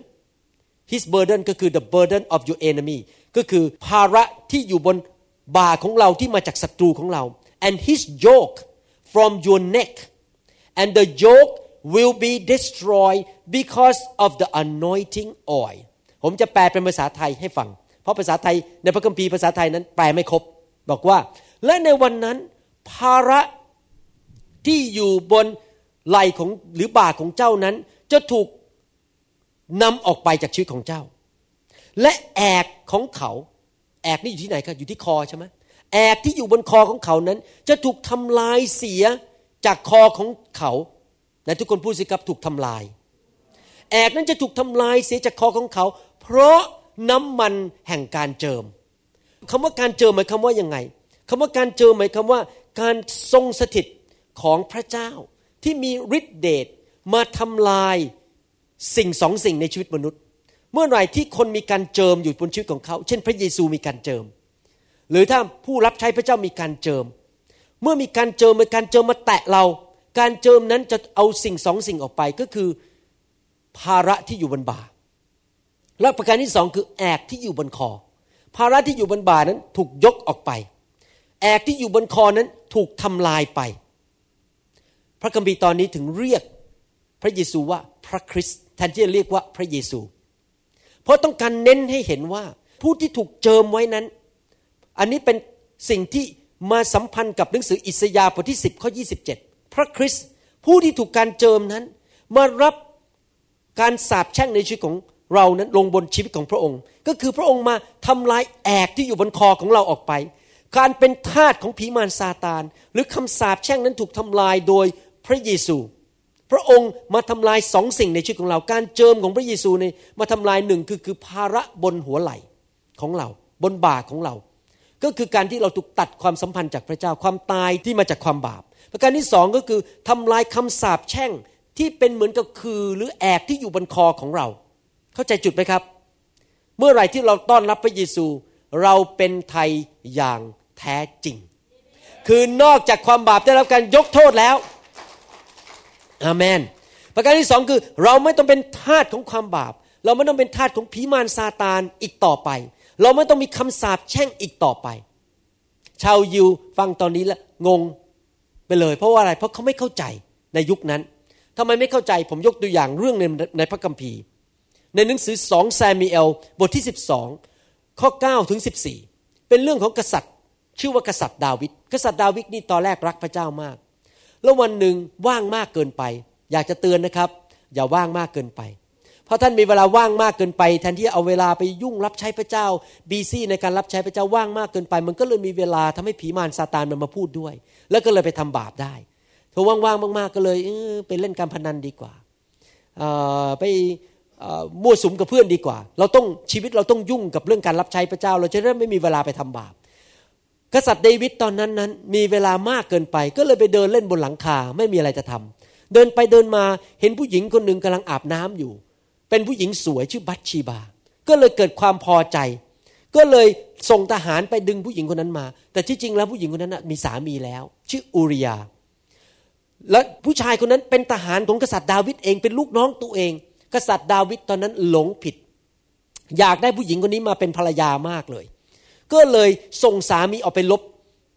his burden ก็คือ the burden of your enemy ก็คือภาระที่อยู่บนบ่าของเราที่มาจากศัตรูของเรา and his yoke from your neck and the yoke will be destroyed because of the anointing oil ผมจะแปลเป็นภาษาไทยให้ฟัง เพราะภาษาไทยในพระคัมภีร์ภาษาไทยนั้นแปลไม่ครบ บอกว่า และในวันนั้น ภาระที่อยู่บนไหล่ของหรือบ่าของเจ้านั้น จะถูกนำออกไปจากชีวิตของเจ้า และแอกของเขา แอกนี่อยู่ที่ไหนครับอยู่ที่คอใช่ไหมแอกที่อยู่บนคอของเขานั้น จะถูกทำลายเสียจากคอของเขา และทุกคนพูดสิครับถูกทำลาย แอกนั้นจะถูกทำลายเสียจากคอของเขา เพราะน้ำมันแห่งการเจิมคำว่าการเจิมหมายคำว่ายังไงคำว่าการเจิมหมายคำว่า การทรงสถิตของพระเจ้า ที่มีฤทธิเดชมาทำลายสิ่งสองสิ่งในชีวิตมนุษย์ เมื่อไหร่ที่คนมีการเจิมอยู่บนชีวิตของเขา เช่น พระเยซูมีการเจิม หรือถ้าผู้รับใช้พระเจ้ามีการเจิม เมื่อมีการเจิมมีการเจิมมาแตะเรา การเจิมนั้นจะเอาสิ่งสองสิ่งออกไปก็คือภาระที่อยู่บนบ่า และประการที่สองคือแอกที่อยู่บนคอ ภาระที่อยู่บนบ่านั้นถูกยกออกไป แอกที่อยู่บนคอนั้นถูกทำลายไป พระคัมภีร์ตอนนี้ถึงเรียกพระเยซูว่าพระคริสต์แทนที่จะเรียกว่าพระเยซู เพราะต้องการเน้นให้เห็นว่าผู้ที่ถูกเจิมไว้นั้น อันนี้เป็นสิ่งที่มาสัมพันธ์กับหนังสืออิสยาห์บทที่ 10 ข้อ 27 พระคริสต์ผู้ที่ถูกการเจิมนั้น มารับการสาปแช่งในชีวิตของเรานั้นลงบนชีวิตของพระองค์ ก็คือพระองค์มาทำลายแอกที่อยู่บนคอของเราออกไป การเป็นทาสของผีมารซาตาน หรือคำสาปแช่งนั้นถูกทำลายโดยพระเยซู พระองค์มาทำลายสองสิ่งในชีวิตของเรา การเจิมของพระเยซูเนี่ยมาทำลายหนึ่งคือคือภาระบนหัวไหล่ของเรา บนบ่าของเรา ก็คือการที่เราถูกตัดความสัมพันธ์จากพระเจ้าความตายที่มาจากความบาป ประการที่สองก็คือทำลายคำสาปแช่งที่เป็นเหมือนกับคือหรือแอกที่อยู่บนคอของเรา เข้าใจจุดไหมครับ เมื่อไหร่ที่เราต้อนรับพระเยซู เราเป็นไทยอย่างแท้จริง คือนอกจากความบาปได้รับการยกโทษแล้วอาเมน ประการที่สองคือ เราไม่ต้องเป็นทาสของความบาป เราไม่ต้องเป็นทาสของผีมารซาตานอีกต่อไป เราไม่ต้องมีคำสาปแช่งอีกต่อไป ชาวยิวฟังตอนนี้แล้วงง ไปเลย เพราะว่าอะไรเพราะเขาไม่เข้าใจในยุคนั้นทำไมไม่เข้าใจผมยกตัวอย่างเรื่องในในพระคัมภีร์ ในหนังสือสองซามูเอลบทที่ 12 ข้อ9ถึง14 เป็นเรื่องของกษัตริย์ ชื่อว่ากษัตริย์ดาวิดกษัตริย์ดาวิดนี่ตอนแรกรักพระเจ้ามาก แล้ววันหนึ่งว่างมากเกินไป อยากจะเตือนนะครับ อย่าว่างมากเกินไป เพราะท่านมีเวลาว่างมากเกินไปแทนที่เอาเวลาไปยุ่งรับใช้พระเจ้า busy ในการรับใช้พระเจ้าว่างมากเกินไป มันก็เลยมีเวลาทำให้ผีมารซาตานมันมาพูดด้วย แล้วก็เลยไปทำบาปได้พอว่างๆมากๆก็เลยเออไปเล่นการพนันดีกว่าออไปออมั่วสุมกับเพื่อนดีกว่า เราต้องชีวิตเราต้องยุ่งกับเรื่องการรับใช้พระเจ้า เราจะได้ไม่มีเวลาไปทำบาป กษัตริย์เดวิดตอนนั้นนั้น มีเวลามากเกินไป ก็เลยไปเดินเล่นบนหลังคาไม่มีอะไรจะทำเดินไปเดินมาเห็นผู้หญิงคนหนึ่งกำลังอาบน้ำอยู่ เป็นผู้หญิงสวยชื่อบัตชีบา ก็เลยเกิดความพอใจ ก็เลยส่งทหารไปดึงผู้หญิงคนนั้นมา แต่ที่จริงแล้วผู้หญิงคนนั้นมีสามีแล้ว ชื่ออูริยา และผู้ชายคนนั้นเป็นทหารของกษัตริย์ดาวิดเองเป็นลูกน้องตัวเอง กษัตริย์ดาวิดตอนนั้นหลงผิด อยากได้ผู้หญิงคนนี้มาเป็นภรรยามากเลย ก็เลยส่งสามีออกไปลบ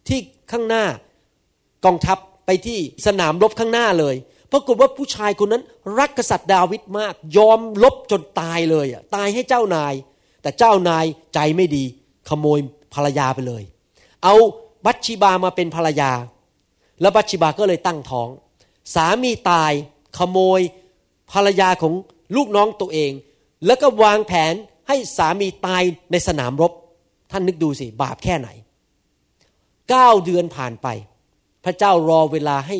ที่ข้างหน้ากองทัพไปที่สนามรบข้างหน้าเลย ปรากฏว่าผู้ชายคนนั้นรักกษัตริย์ดาวิดมาก ยอมลบจนตายเลยอะตายให้เจ้านาย แต่เจ้านายใจไม่ดี ขโมยภรรยาไปเลย เอาบัตชีบามาเป็นภรรยา แล้วบัตชิบาก็เลยตั้งท้อง สามีตายขโมยภรรยาของลูกน้องตัวเอง แล้วก็วางแผนให้สามีตายในสนามรบ ท่านนึกดูสิ บาปแค่ไหนเก้าเดือนผ่านไป พระเจ้ารอเวลาให้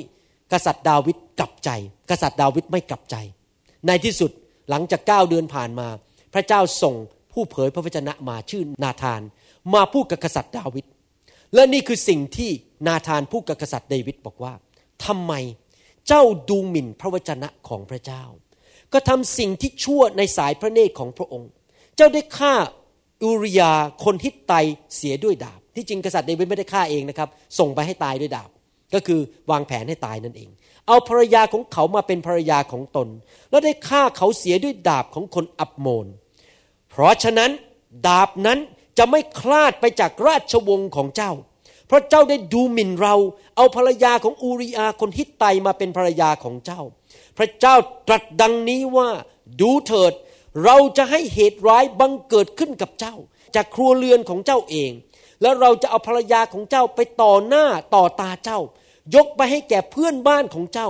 กษัตริย์ดาวิดกลับใจ กษัตริย์ดาวิดไม่กลับใจ ในที่สุดหลังจากเก้าเดือนผ่านมา พระเจ้าส่งผู้เผยพระวจนะมาชื่อนาธาน มาพูดกับกษัตริย์ดาวิดและนี่คือสิ่งที่นาธานพูดกับกษัตริย์เดวิดบอกว่าทำไมเจ้าดูหมิ่นพระวจนะของพระเจ้า ก็ทำสิ่งที่ชั่วในสายพระเนตรของพระองค์ เจ้าได้ฆ่าอูริยาคนฮิตไตเสียด้วยดาบ ที่จริงกษัตริย์เดวิดไม่ได้ฆ่าเองนะครับ ส่งไปให้ตายด้วยดาบ ก็คือวางแผนให้ตายนั่นเอง เอาภรรยาของเขามาเป็นภรรยาของตน แล้วได้ฆ่าเขาเสียด้วยดาบของคนอับโมน เพราะฉะนั้นดาบนั้นจะไม่คลาดไปจากราชวงศ์ของเจ้า เพราะเจ้าได้ดูหมิ่นเรา เอาภรรยาของอูริอาคนฮิตไตมาเป็นภรรยาของเจ้า พระเจ้าตรัสดังนี้ว่าดูเถิด เราจะให้เหตุร้ายบังเกิดขึ้นกับเจ้า จากครัวเรือนของเจ้าเอง แล้วเราจะเอาภรรยาของเจ้าไปต่อหน้าต่อตาเจ้า ยกไปให้แก่เพื่อนบ้านของเจ้า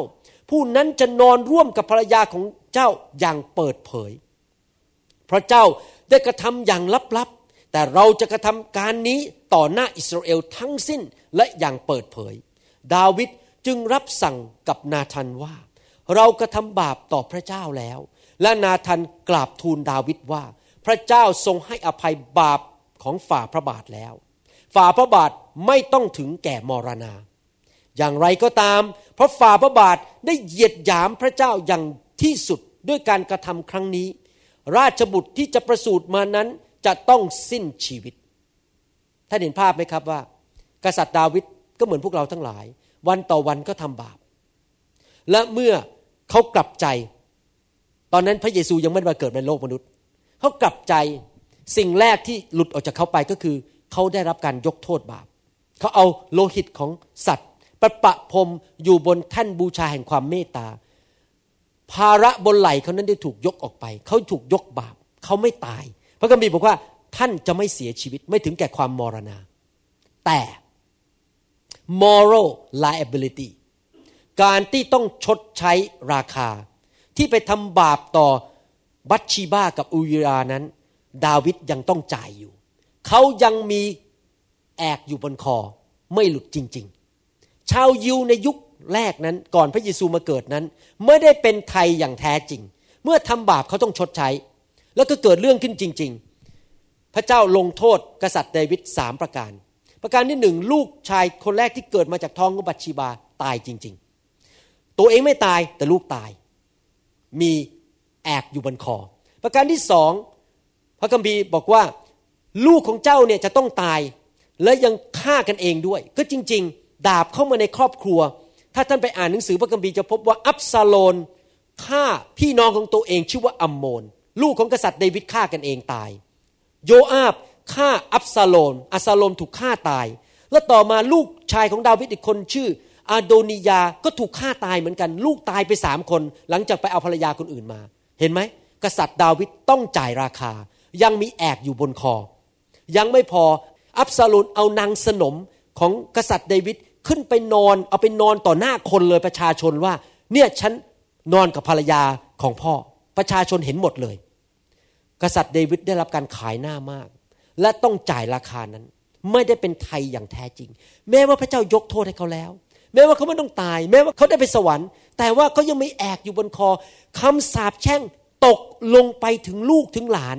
ผู้นั้นจะนอนร่วมกับภรรยาของเจ้าอย่างเปิดเผย พระเจ้าได้กระทำอย่างลับๆ แต่เราจะกระทำการนี้ต่อหน้าอิสราเอลทั้งสิ้นและอย่างเปิดเผย ดาวิดจึงรับสั่งกับนาธันว่า เรากระทำบาปต่อพระเจ้าแล้ว และนาธันกราบทูลดาวิดว่า พระเจ้าทรงให้อภัยบาปของฝ่าพระบาทแล้ว ฝ่าพระบาทไม่ต้องถึงแก่มรณา อย่างไรก็ตาม เพราะฝ่าพระบาทได้เหยียดหยามพระเจ้าอย่างที่สุดด้วยการกระทำครั้งนี้ ราชบุตรที่จะประสูติมานั้นจะต้องสิ้นชีวิตท่านเห็นภาพไหมครับว่า กษัตริย์ดาวิดก็เหมือนพวกเราทั้งหลาย วันต่อวันก็ทำบาป และเมื่อเขากลับใจ ตอนนั้นพระเยซูยังไม่มาเกิดในโลกมนุษย์ เขากลับใจสิ่งแรกที่หลุดออกจากเขาไปก็คือ เขาได้รับการยกโทษบาป เขาเอาโลหิตของสัตว์ ประปะพรมอยู่บนแท่นบูชาแห่งความเมตตา ภาระบนไหล่เขานั้นได้ถูกยกออกไป เขาถูกยกบาป เขาไม่ตาย พระคัมภีร์บอกว่าท่านจะไม่เสียชีวิตไม่ถึงแก่ความมรณา แต่ moral liability การที่ต้องชดใช้ราคา ที่ไปทำบาปต่อบัตชีบ้ากับอูยรานั้น ดาวิดยังต้องจ่ายอยู่ เขายังมีแอกอยู่บนคอไม่หลุดจริง ๆ ชาวยิวในยุคแรกนั้นก่อนพระเยซูมาเกิดนั้น ไม่ได้เป็นไทยอย่างแท้จริง เมื่อทำบาปเขาต้องชดใช้ แล้วก็เกิดเรื่องขึ้นจริง ๆ พระเจ้าลงโทษกษัตริย์เดวิดสามประการ ประการที่หนึ่งลูกชายคนแรกที่เกิดมาจากท้องของบัตชีบาตายจริง ๆ ตัวเองไม่ตายแต่ลูกตาย มีแอกอยู่บนคอ ประการที่สองพระคัมภีร์บอกว่า ลูกของเจ้าเนี่ยจะต้องตาย และยังฆ่ากันเองด้วย ก็จริง ๆ ดาบเข้ามาในครอบครัว ถ้าท่านไปอ่านหนังสือพระคัมภีร์จะพบว่าอับซาโลนฆ่าพี่น้องของตัวเองชื่อว่าอัมโมน ลูกของกษัตริย์เดวิดฆ่ากันเองตาย โยอาบฆ่าอับซาโลนอับซาโลนถูกฆ่าตาย แล้วต่อมาลูกชายของดาวิดอีกคนชื่ออาโดนิยาก็ถูกฆ่าตายเหมือนกัน ลูกตายไปสามคน หลังจากไปเอาภรรยาคนอื่นมา เห็นไหม กษัตริย์ดาวิดต้องจ่ายราคา ยังมีแอกอยู่บนคอ ยังไม่พออับซาโลนเอานางสนมของกษัตริย์เดวิดขึ้นไปนอน เอาไปนอนต่อหน้าคนเลยประชาชนว่า เนี่ยฉันนอนกับภรรยาของพ่อประชาชนเห็นหมดเลย กษัตริย์เดวิดได้รับการขายหน้ามาก และต้องจ่ายราคานั้น ไม่ได้เป็นไทยอย่างแท้จริง แม้ว่าพระเจ้ายกโทษให้เขาแล้ว แม้ว่าเขาไม่ต้องตาย แม้ว่าเขาได้ไปสวรรค์ แต่ว่าเขายังไม่แอกอยู่บนคอคำสาปแช่งตกลงไปถึงลูกถึงหลาน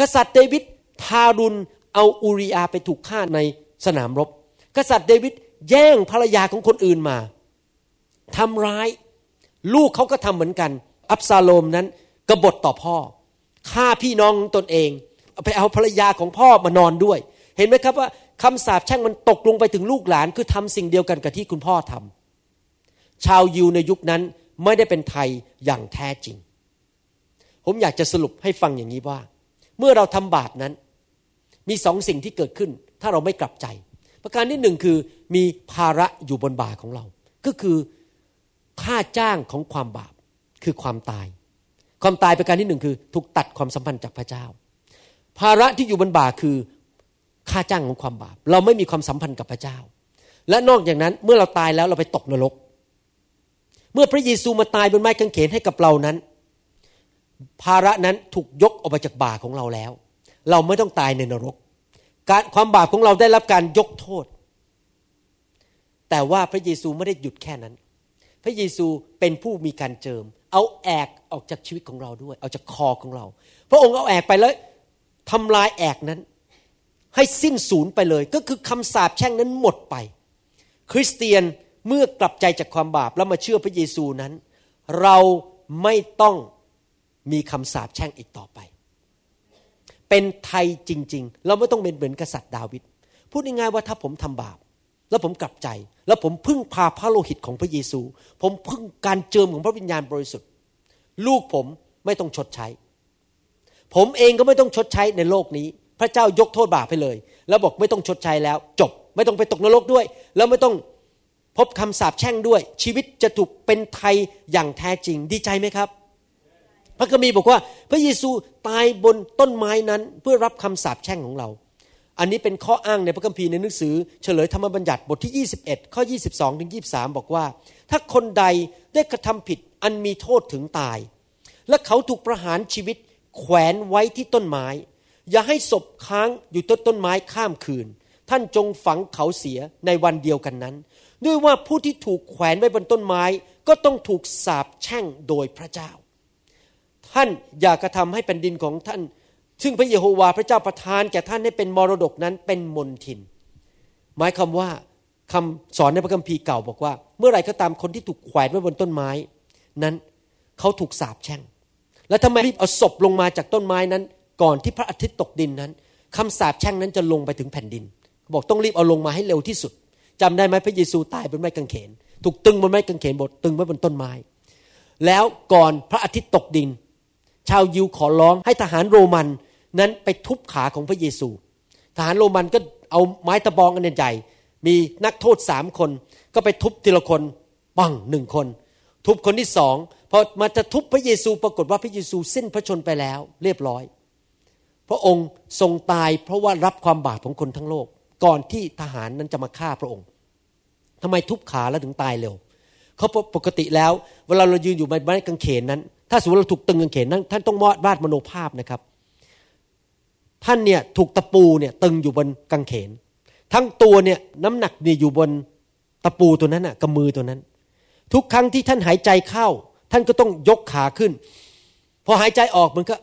กษัตริย์เดวิด ทารุณเอาอูริอาไปถูกฆ่าในสนามรบ กษัตริย์เดวิดแย่งภรรยาของคนอื่นมาทำร้าย ลูกเขาก็ทำเหมือนกัน อับซาโลมนั้นกบฏต่อพ่อฆ่าพี่น้องตนเองไปเอาภรรยาของพ่อมานอนด้วย เห็นไหมครับว่าคำสาปแช่งมันตกลงไปถึงลูกหลาน คือทำสิ่งเดียวกันกับที่คุณพ่อทำชาวยิวในยุคนั้นไม่ได้เป็นไทยอย่างแท้จริง ผมอยากจะสรุปให้ฟังอย่างนี้ว่า เมื่อเราทำบาปนั้น มีสองสิ่งที่เกิดขึ้น ถ้าเราไม่กลับใจ ประการที่หนึ่งคือมีภาระอยู่บนบ่าของเรา ก็คือค่าจ้างของความบาปคือความตาย ความตายประการที่หนึ่งคือ ถูกตัดความสัมพันธ์จากพระเจ้า ภาระที่อยู่บนบ่าคือค่าจ้างของความบาป เราไม่มีความสัมพันธ์กับพระเจ้า และนอกจากนั้นเมื่อเราตายแล้วเราไปตกนรก เมื่อพระเยซูมาตายบนไม้กางเขนให้กับเรานั้น ภาระนั้นถูกยกออกไปจากบ่าของเราแล้ว เราไม่ต้องตายในนรก การความบาปของเราได้รับการยกโทษ แต่ว่าพระเยซูไม่ได้หยุดแค่นั้น พระเยซูเป็นผู้มีการเจิม เอาแอกออกจากชีวิตของเราด้วย เอาจากคอของเรา พระองค์เอาแอกไปแล้วทำลายแอกนั้น ให้สิ้นสูญไปเลย ก็คือคำสาปแช่งนั้นหมดไป คริสเตียนเมื่อกลับใจจากความบาปแล้วมาเชื่อพระเยซูนั้น เราไม่ต้องมีคำสาปแช่งอีกต่อไป เป็นไทยจริง ๆ เราไม่ต้องเป็นเหมือนกษัตริย์ดาวิดพูดง่ายๆว่าถ้าผมทำบาป แล้วผมกลับใจ แล้วผมพึ่งพาพระโลหิตของพระเยซู ผมพึ่งการเจิมของพระวิญญาณบริสุทธิ์ ลูกผมไม่ต้องชดใช้ ผมเองก็ไม่ต้องชดใช้ในโลกนี้ พระเจ้ายกโทษบาปไปเลย แล้วบอกไม่ต้องชดใช้แล้ว จบ ไม่ต้องไปตกนรกด้วย แล้วไม่ต้องพบคำสาปแช่งด้วย ชีวิตจะถูกเป็นไทยอย่างแท้จริงดีใจไหมครับ พระคัมภีร์บอกว่า พระเยซูตายบนต้นไม้นั้นเพื่อรับคำสาปแช่งของเรา อันนี้เป็นข้ออ้างในพระคัมภีร์ในหนังสือ เฉลยธรรมบัญญัติบทที่ 21 ข้อ 22ถึง23 บอกว่า ถ้าคนใดได้กระทำผิดอันมีโทษถึงตาย และเขาถูกประหารชีวิตแขวนไว้ที่ต้นไม้ อย่าให้ศพค้างอยู่ต้นต้นไม้ข้ามคืน ท่านจงฝังเขาเสียในวันเดียวกันนั้น ด้วยว่าผู้ที่ถูกแขวนไว้บนต้นไม้ก็ต้องถูกสาปแช่งโดยพระเจ้า ท่านอย่ากระทำให้แผ่นดินของท่าน ซึ่งพระเยโฮวาห์พระเจ้าประทานแก่ท่านให้เป็นมรดกนั้นเป็นมนทิน หมายความว่าคำสอนในพระคัมภีร์เก่าบอกว่า เมื่อไหร่ก็ตามคนที่ถูกแขวนไว้บนต้นไม้ นั้นเขาถูกสาปแช่ง แล้วทำไมรีบเอาศพลงมาจากต้นไม้นั้น ก่อนที่พระอาทิตย์ตกดินนั้นคำสาปแช่งนั้นจะลงไปถึงแผ่นดิน บอกต้องรีบเอาลงมาให้เร็วที่สุดจำได้ไหมพระเยซูตายบนไม้กางเขน ถูกตึงบนไม้กางเขนบทตึงไว้บนต้นไม้ แล้วก่อนพระอาทิตย์ตกดิน ชาวยิวขอร้องให้ทหารโรมันนั้นไปทุบขาของพระเยซู ทหารโรมันก็เอาไม้ตะบองอันใหญ่มีนักโทษสามคน ก็ไปทุบทีละคนปังหนึ่งคน ทุบคนที่สองพอมาจะทุบพระเยซูปรากฏว่าพระเยซูสิ้นพระชนไปแล้ว เรียบร้อย พระองค์ทรงตายเพราะว่ารับความบาปของคนทั้งโลก ก่อนที่ทหารนั้นจะมาฆ่าพระองค์ทำไมทุบขาแล้วถึงตายเร็วเขาปกติแล้ว เวลาเรายืนอยู่บนไม้กางเขนนั้นถ้าสมมติเราถูกตึงกางเขนท่านต้องวาดวาดมโนภาพนะครับ ท่านเนี่ยถูกตะปูเนี่ยตึงอยู่บนกางเขน ทั้งตัวเนี่ยน้ำหนักเนี่ยอยู่บนตะปูตัวนั้นน่ะกับมือตัวนั้น ทุกครั้งที่ท่านหายใจเข้า ท่านก็ต้องยกขาขึ้น พอหายใจออกมันก็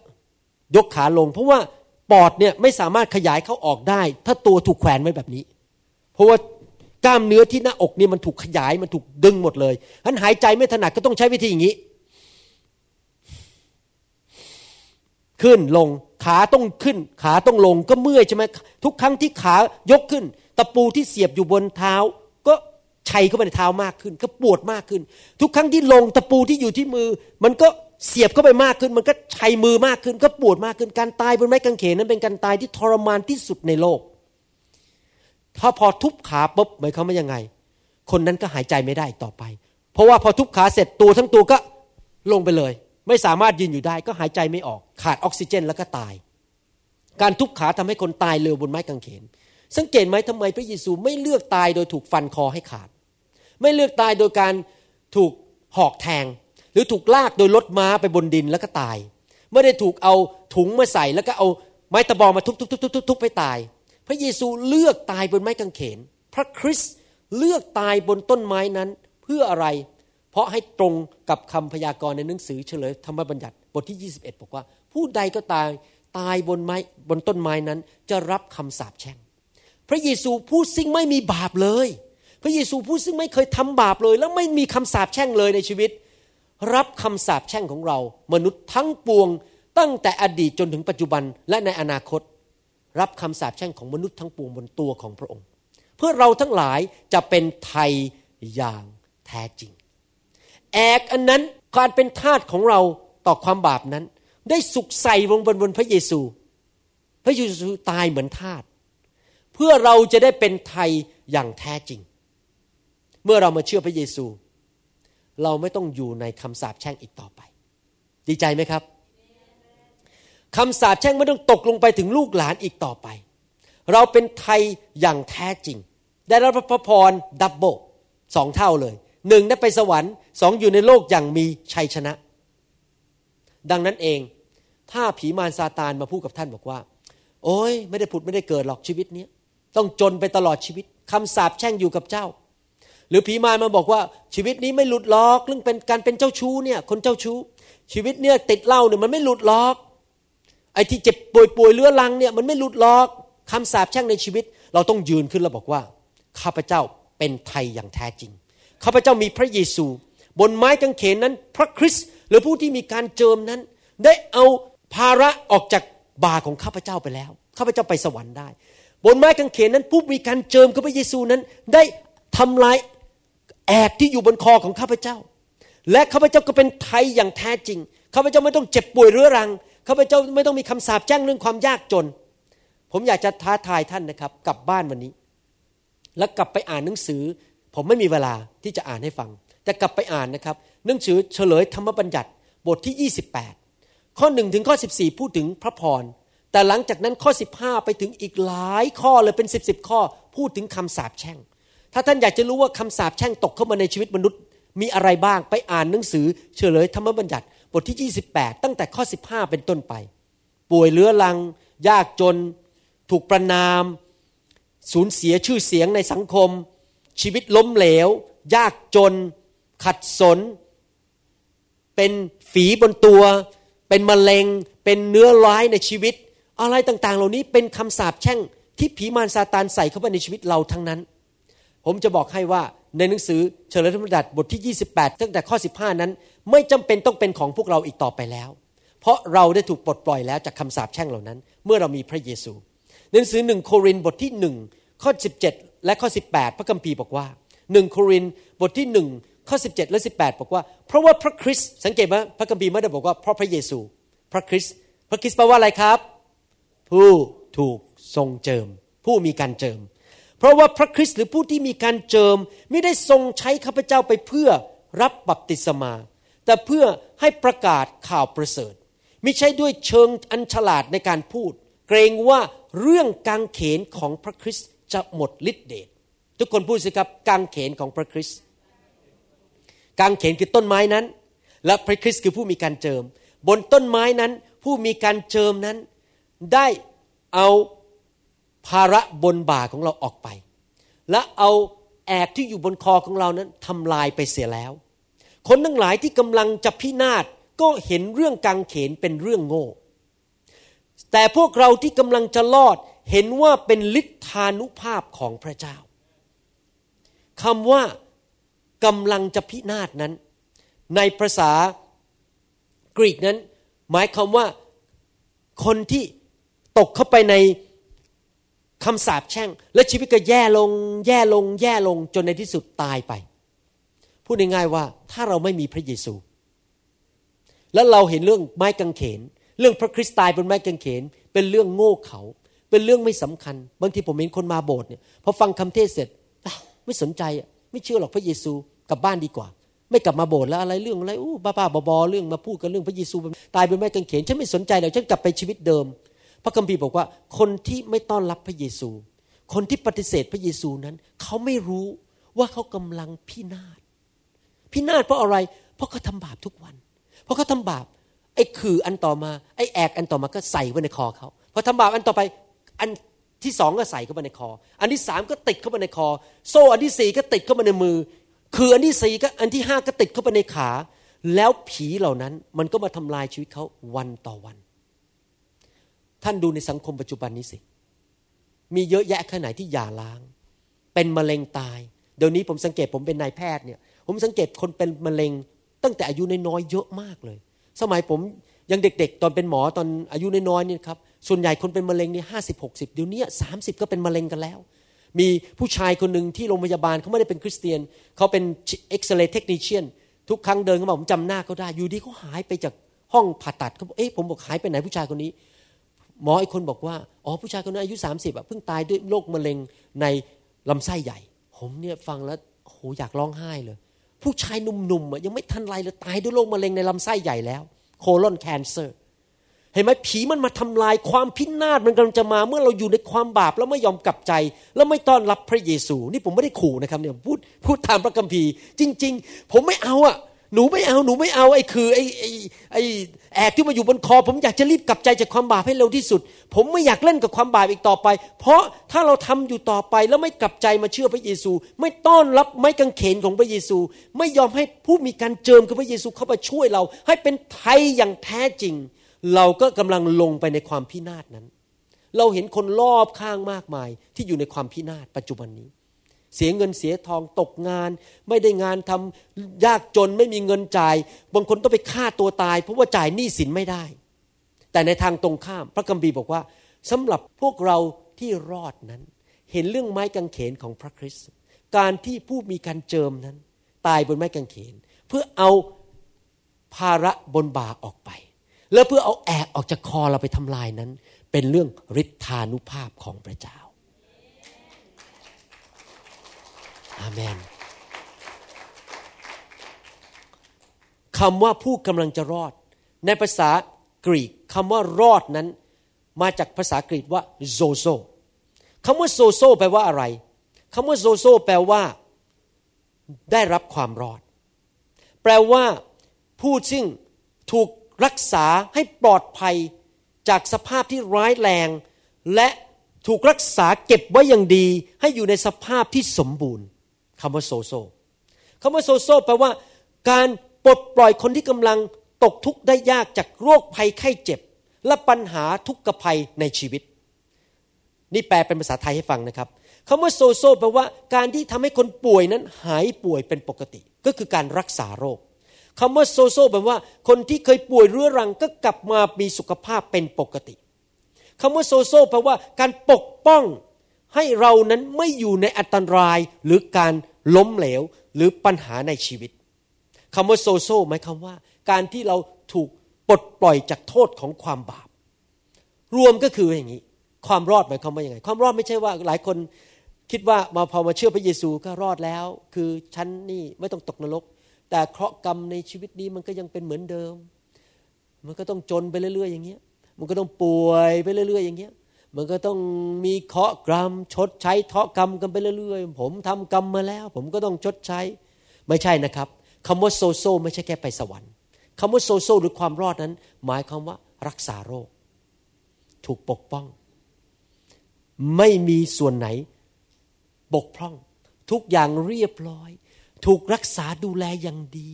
ยกขาลง เพราะว่าปอดเนี่ยไม่สามารถขยายเข้าออกได้ ถ้าตัวถูกแขวนไว้แบบนี้ เพราะว่ากล้ามเนื้อที่หน้าอกนี่มันถูกขยายมันถูกดึงหมดเลยท่านหายใจไม่ถนัดก็ต้องใช้วิธีอย่างนี้ ขึ้นลงขาต้องขึ้น ขาต้องลงก็เมื่อยใช่ไหมทุกครั้งที่ขายกขึ้น ตะปูที่เสียบอยู่บนเท้า ก็ชัยเข้าไปในเท้ามากขึ้น ก็ปวดมากขึ้น ทุกครั้งที่ลงตะปูที่อยู่ที่มือ มันก็เสียบเข้าไปมากขึ้น มันก็ชัยมือมากขึ้น ก็ปวดมากขึ้นการตายบนไม้กางเขนนั้นเป็นการตายที่ทรมานที่สุดในโลก ถ้าพอทุบขาปุ๊บหมายความว่ายังไง คนนั้นก็หายใจไม่ได้ต่อไป เพราะว่าพอทุบขาเสร็จตัวทั้งตัวก็ลงไปเลย ไม่สามารถยืนอยู่ได้ก็หายใจไม่ออกขาดออกซิเจนแล้วก็ตาย การทุบขาทำให้คนตายเร็วบนไม้กางเขน สังเกตไหมทำไมพระเยซูไม่เลือกตายโดยถูกฟันคอให้ขาด ไม่เลือกตายโดยการถูกหอกแทง หรือถูกลากโดยรถม้าไปบนดินแล้วก็ตาย ไม่ได้ถูกเอาถุงมาใส่แล้วก็เอาไม้ตะบองมาทุบทุบทุบทุบทุบทุบไปตาย พระเยซูเลือกตายบนไม้กางเขน พระคริสต์เลือกตายบนต้นไม้นั้นเพื่ออะไร เพราะให้ตรงกับคำพยากรณ์ในหนังสือเฉลยธรรมบัญญัติบทที่ 21 บอกว่า ผู้ใดก็ตายตายบนไม้บนต้นไม้นั้นจะรับคำสาปแช่ง พระเยซูผู้ซึ่งไม่มีบาปเลย พระเยซูผู้ซึ่งไม่เคยทำบาปเลย แล้วไม่มีคำสาปแช่งเลยในชีวิต รับคำสาปแช่งของเรา มนุษย์ทั้งปวงตั้งแต่อดีตจนถึงปัจจุบันและในอนาคต รับคำสาปแช่งของมนุษย์ทั้งปวงบนตัวของพระองค์ เพื่อเราทั้งหลายจะเป็นไทยอย่างแท้จริง แอกอันนั้นการเป็นทาสของเราต่อความบาปนั้น ได้สุกใส่ลงบนบนพระเยซู พระเยซูตายเหมือนทาสเพื่อเราจะได้เป็นไทยอย่างแท้จริง เมื่อเรามาเชื่อพระเยซู เราไม่ต้องอยู่ในคำสาปแช่งอีกต่อไป ดีใจไหมครับคำสาปแช่งไม่ต้องตกลงไปถึงลูกหลานอีกต่อไป เราเป็นไทยอย่างแท้จริง ได้รับพระพรดับเบิลสองเท่าเลยหนึ่งได้ไปสวรรค์ สองอยู่ในโลกอย่างมีชัยชนะ ดังนั้นเอง ถ้าผีมารซาตานมาพูดกับท่านบอกว่า โอ้ยไม่ได้ผุดไม่ได้เกิดหรอกชีวิตเนี้ต้องจนไปตลอดชีวิตคำสาปแช่งอยู่กับเจ้า หรือผีมารมาบอกว่าชีวิตนี้ไม่หลุดล็อกเรื่องเป็นการเป็นเจ้าชู้เนี่ยคนเจ้าชู้ ชีวิตเนี่ยติดเหล้าเนี่ยมันไม่หลุดล็อกไอ้ที่เจ็บป่วยป่วยเรื้อรังเนี่ยมันไม่หลุดล็อกคำสาปแช่งในชีวิต เราต้องยืนขึ้นแล้วบอกว่า ข้าพเจ้าเป็นไทยอย่างแท้จริง ข้าพเจ้ามีพระเยซู บนไม้กางเขนนั้น พระคริสต์หรือผู้ที่มีการเจิมนั้น ได้เอาภาระออกจากบ่าของข้าพเจ้าไปแล้วข้าพเจ้าไปสวรรค์ได้ บนไม้กางเขนนั้นผู้มีการเจิมกับพระเยซูนั้น ได้ทำลายแอกที่อยู่บนคอของข้าพเจ้า และข้าพเจ้าก็เป็นไทยอย่างแท้จริงข้าพเจ้าไม่ต้องเจ็บป่วยเรื้อรังข้าพเจ้าไม่ต้องมีคำสาปแจ้งเรื่องความยากจน ผมอยากจะท้าทายท่านนะครับ กลับบ้านวันนี้ แล้วกลับไปอ่านหนังสือ ผมไม่มีเวลาที่จะอ่านให้ฟัง แต่กลับไปอ่านนะครับ หนังสือเฉลยธรรมบัญญัติบทที่ 28 ข้อ 1 ถึงข้อ 14 พูดถึงพระพร แต่หลังจากนั้นข้อ 15 ไปถึงอีกหลายข้อเลยเป็น 10บสข้อ พูดถึงคำสาปแช่ง ถ้าท่านอยากจะรู้ว่าคำสาปแช่งตกเข้ามาในชีวิตมนุษย์ มีอะไรบ้างไปอ่านหนังสือเฉลยธรรมบัญญัติบทที่ 28 ตั้งแต่ข้อ 15 เป็นต้นไป ป่วยเรื้อรัง ยากจน ถูกประนาม สูญเสียชื่อเสียงในสังคม ชีวิตล้มเหลว ยากจน ขัดสน เป็นฝีบนตัว เป็นมะเร็ง เป็นเนื้อร้ายในชีวิต อะไรต่างๆ เหล่านี้เป็นคำสาปแช่งที่ผีมารซาตานใส่เข้าไปในชีวิตเราทั้งนั้น ผมจะบอกให้ว่าในหนังสือเฉลยธรรมดัตบทที่ 28 ตั้งแต่ข้อ 15 นั้น ไม่จำเป็นต้องเป็นของพวกเราอีกต่อไปแล้ว เพราะเราได้ถูกปลดปล่อยแล้วจากคำสาปแช่งเหล่านั้น เมื่อเรามีพระเยซูหนังสือหนึ่งโครินบทที่หนึ่งข้อ 17 และข้อ 18 พระคัมภีร์บอกว่าหนึ่งโครินบทที่หนึ่ง ข้อ 17 และ 18 บอกว่า เพราะว่าพระคริสต์สังเกตไหมพระคัมภีร์ไม่ได้บอกว่าเพราะพระเยซู พระคริสต์พระคริสต์แปลว่าอะไรครับ ผู้ถูกทรงเจิม ผู้มีการเจิม เพราะว่าพระคริสต์หรือผู้ที่มีการเจิม ไม่ได้ทรงใช้ข้าพเจ้าไปเพื่อรับบัพติศมา แต่เพื่อให้ประกาศข่าวประเสริฐไม่ใช่ด้วยเชิงอันฉลาดในการพูด เกรงว่าเรื่องกางเขนของพระคริสต์จะหมดฤทธิเดชทุกคนพูดสิครับกางเขนของพระคริสต์ กางเขนคือต้นไม้นั้น และพระคริสต์คือผู้มีการเจิม บนต้นไม้นั้นผู้มีการเจิมนั้น ได้เอาภาระบนบ่าของเราออกไป และเอาแอกที่อยู่บนคอของเรานั้นทำลายไปเสียแล้ว คนทั้งหลายที่กำลังจะพินาศก็เห็นเรื่องกางเขนเป็นเรื่องโง่ แต่พวกเราที่กำลังจะรอดเห็นว่าเป็นฤทธานุภาพของพระเจ้าคำว่า กำลังจะพินาศนั้น ในภาษากรีกนั้น หมายความว่าคนที่ตกเข้าไปในคำสาปแช่ง และชีวิตก็แย่ลง แย่ลง แย่ลงจนในที่สุดตายไป พูดง่ายๆว่าถ้าเราไม่มีพระเยซู แล้วเราเห็นเรื่องไม้กางเขน เรื่องพระคริสต์ตายบนไม้กางเขน เป็นเรื่องโง่เขาเป็นเรื่องไม่สำคัญ บางทีผมเห็นคนมาโบสถ์เนี่ยพอฟังคำเทศเสร็จไม่สนใจอะ ไม่เชื่อหรอกพระเยซูกลับบ้านดีกว่า ไม่กลับมาโบสถ์แล้วอะไรเรื่องอะไรอู้บ้าๆบอเรื่องมาพูดกันเรื่องพระเยซูตายบนไม้กางเขนฉันไม่สนใจเลยฉันกลับไปชีวิตเดิม พระคัมภีร์บอกว่าคนที่ไม่ต้อนรับพระเยซู คนที่ปฏิเสธพระเยซูนั้น เขาไม่รู้ว่าเขากำลังพินาศพินาศเพราะอะไร เพราะเขาทำบาปทุกวัน เพราะเขาทำบาปไอ้ขื่ออันต่อมาไอ้แอกอันต่อมาก็ใส่ไว้ในคอเขาพอทำบาปอันต่อไปอัน ที่สองก็ใส่เข้ามาในคอ อันที่สามก็ติดเข้ามาในคอ โซ่อันที่สี่ก็ติดเข้ามาในมือ คืออันที่สี่ก็อันที่ห้าก็ติดเข้าไปในขา แล้วผีเหล่านั้นมันก็มาทำลายชีวิตเขาวันต่อวัน ท่านดูในสังคมปัจจุบันนี้สิ มีเยอะแยะแค่ไหนที่หย่าร้าง เป็นมะเร็งตาย เดี๋ยวนี้ผมสังเกตผมเป็นนายแพทย์เนี่ย ผมสังเกตคนเป็นมะเร็ง ตั้งแต่อายุน้อยๆเยอะมากเลย สมัยผมยังเด็ก ๆ ตอนเป็นหมอตอนอายุน้อยๆนี่ครับ ส่วนใหญ่คนเป็นมะเร็งนี่ห้าสิบหกสิบเดี๋ยวนี้สามสิบก็เป็นมะเร็งกันแล้ว มีผู้ชายคนหนึ่งที่โรงพยาบาลเขาไม่ได้เป็นคริสเตียนเขาเป็นเอ็กซเรย์เทคนิชเชียนทุกครั้งเดินเข้ามาผมจำหน้าเขาได้ อยู่ดีเขาหายไปจากห้องผ่าตัดเขาบอกเอ๊ะผมบอกหายไปไหนผู้ชายคนนี้ หมออีกคนบอกว่าอ๋อผู้ชายคนนั้นอายุ 30อะเพิ่งตายด้วยโรคมะเร็งในลำไส้ใหญ่ ผมเนี่ยฟังแล้วโอ้โหอยากร้องไห้เลย ผู้ชายหนุ่มๆอะยังไม่ทันไรเลยตายด้วยโรคมะเร็งในลำไส้ใหญ่แล้วโคลอนแคนเซอร์ เห็นไหมผีมันมาทำลายความพินาศมันกำลังจะมาเมื่อเราอยู่ในความบาปแล้วไม่ยอมกลับใจ แล้วไม่ต้อนรับพระเยซู นี่ผมไม่ได้ขู่นะครับเนี่ยพูดพูดตามพระคัมภีร์ จริง ๆ ผมไม่เอาอะหนูไม่เอาหนูไม่เอาไอ้คือไอ้ไอ้ไอ้แอกที่มาอยู่บนคอ ผมอยากจะรีบกลับใจจากความบาปให้เร็วที่สุด ผมไม่อยากเล่นกับความบาปอีกต่อไป เพราะถ้าเราทำอยู่ต่อไปแล้วไม่กลับใจมาเชื่อพระเยซู ไม่ต้อนรับไม้กางเขนของพระเยซู ไม่ยอมให้ผู้มีการเจิมคือพระเยซูเข้ามาช่วยเรา ให้เป็นไทยอย่างแท้จริง เราก็กำลังลงไปในความพินาศนั้น เราเห็นคนรอบข้างมากมายที่อยู่ในความพินาศปัจจุบันนี้ เสียเงินเสียทองตกงาน ไม่ได้งานทำยากจนไม่มีเงินจ่ายบางคนต้องไปฆ่าตัวตาย เพราะว่าจ่ายหนี้สินไม่ได้ แต่ในทางตรงข้าม พระคัมภีร์บอกว่าสำหรับพวกเราที่รอดนั้น เห็นเรื่องไม้กางเขนของพระคริสต์การที่ผู้มีการเจิมนั้น ตายบนไม้กางเขน เพื่อเอาภาระบนบาออกไป แล้วเพื่อเอาแอกออกจากคอเราไปทำลายนั้น เป็นเรื่องฤทธานุภาพของพระเจ้า อาเมนคำว่าผู้กำลังจะรอด ในภาษากรีกคำว่ารอดนั้น มาจากภาษากรีกว่า σῴζω คำว่า σῴζω แปลว่าอะไรคำว่า σῴζω แปลว่า ได้รับความรอด แปลว่าผู้ซึ่งถูก รักษาให้ปลอดภัยจากสภาพที่ร้ายแรง และถูกรักษาเก็บไว้อย่างดี ให้อยู่ในสภาพที่สมบูรณ์คำว่า σῴζωคำว่า σῴζω แปลว่า การปลดปล่อยคนที่กำลังตกทุกข์ได้ยากจากโรคภัยไข้เจ็บ และปัญหาทุกขภัยในชีวิต นี่แปลเป็นภาษาไทยให้ฟังนะครับคำว่า σῴζω แปลว่า การที่ทำให้คนป่วยนั้นหายป่วยเป็นปกติ ก็คือการรักษาโรค คำว่า σῴζω แปลว่า คนที่เคยป่วยเรื้อรังก็กลับมามีสุขภาพเป็นปกติคำว่า σῴζω แปลว่าการปกป้องให้เรานั้นไม่อยู่ในอันตรายหรือการล้มเหลวหรือปัญหาในชีวิตคำว่าโซโซหมายความว่า การที่เราถูกปลดปล่อยจากโทษของความบาป รวมก็คืออย่างนี้ ความรอดหมายความว่าอย่างไง ความรอดไม่ใช่ว่าหลายคนคิดว่ามาพอมาเชื่อพระเยซูก็รอดแล้ว คือฉันนี่ไม่ต้องตกนรก แต่เคราะห์กรรมในชีวิตนี้มันก็ยังเป็นเหมือนเดิม มันก็ต้องจนไปเรื่อย ๆ อย่างเงี้ย มันก็ต้องป่วยไปเรื่อย ๆ อย่างเงี้ย มันก็ต้องมีเคราะห์กรรม ชดใช้เคราะห์กรรมกันไปเรื่อย ๆ ผมทำกรรมมาแล้ว ผมก็ต้องชดใช้ ไม่ใช่นะครับคำว่าโซโซไม่ใช่แค่ไปสวรรค์คำว่าโซโซหรือความรอดนั้น หมายความว่ารักษาโรค ถูกปกป้อง ไม่มีส่วนไหนบกพร่อง ทุกอย่างเรียบร้อย ถูกรักษาดูแลอย่างดี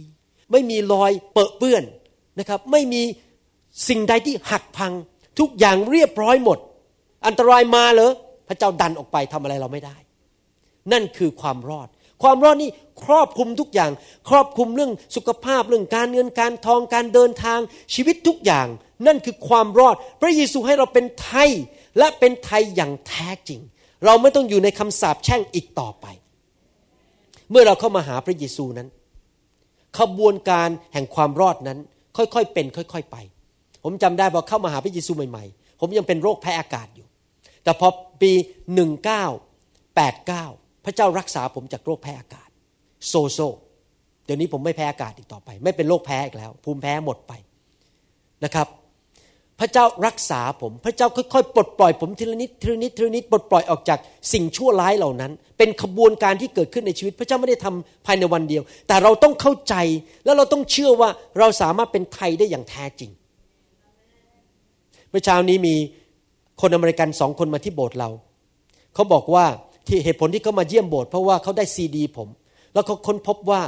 ไม่มีรอยเปอะเปื้อนนะครับ ไม่มีสิ่งใดที่หักพัง ทุกอย่างเรียบร้อยหมด อันตรายมาเหรอพระเจ้าดันออกไปทำอะไรเราไม่ได้ นั่นคือความรอด ความรอดนี่ครอบคลุมทุกอย่าง ครอบคลุมเรื่องสุขภาพเรื่องการเงินการทองการเดินทางชีวิตทุกอย่าง นั่นคือความรอด พระเยซูให้เราเป็นไทยและเป็นไทยอย่างแท้จริง เราไม่ต้องอยู่ในคำสาปแช่งอีกต่อไป เมื่อเราเข้ามาหาพระเยซูนั้น ขบวนการแห่งความรอดนั้น ค่อยๆเป็น ค่อย ๆไป ผมจำได้พอเข้ามาหาพระเยซูใหม่ๆ ผมยังเป็นโรคแพ้อากาศอยู่ แต่พอปี 1989 พระเจ้ารักษาผมจากโรคแพ้อากาศ โซโซเดี๋ยวนี้ผมไม่แพ้อากาศอีกต่อไป ไม่เป็นโรคแพ้อีกแล้ว ภูมิแพ้หมดไปนะครับ พระเจ้ารักษาผม พระเจ้าค่อยๆปลดปล่อยผมทีละนิดทีละนิดทีละนิดปลดปล่อยออกจากสิ่งชั่วร้ายเหล่านั้น เป็นขบวนการที่เกิดขึ้นในชีวิต พระเจ้าไม่ได้ทำภายในวันเดียว แต่เราต้องเข้าใจแล้วเราต้องเชื่อว่าเราสามารถเป็นไทยได้อย่างแท้จริง เมื่อเช้านี้มีคนอเมริกันสองคนมาที่โบสถ์เรา เขาบอกว่าที่เหตุผลที่เขามาเยี่ยมโบสถ์เพราะว่าเขาได้ซีดี ผมแล้วเขาค้นพบว่า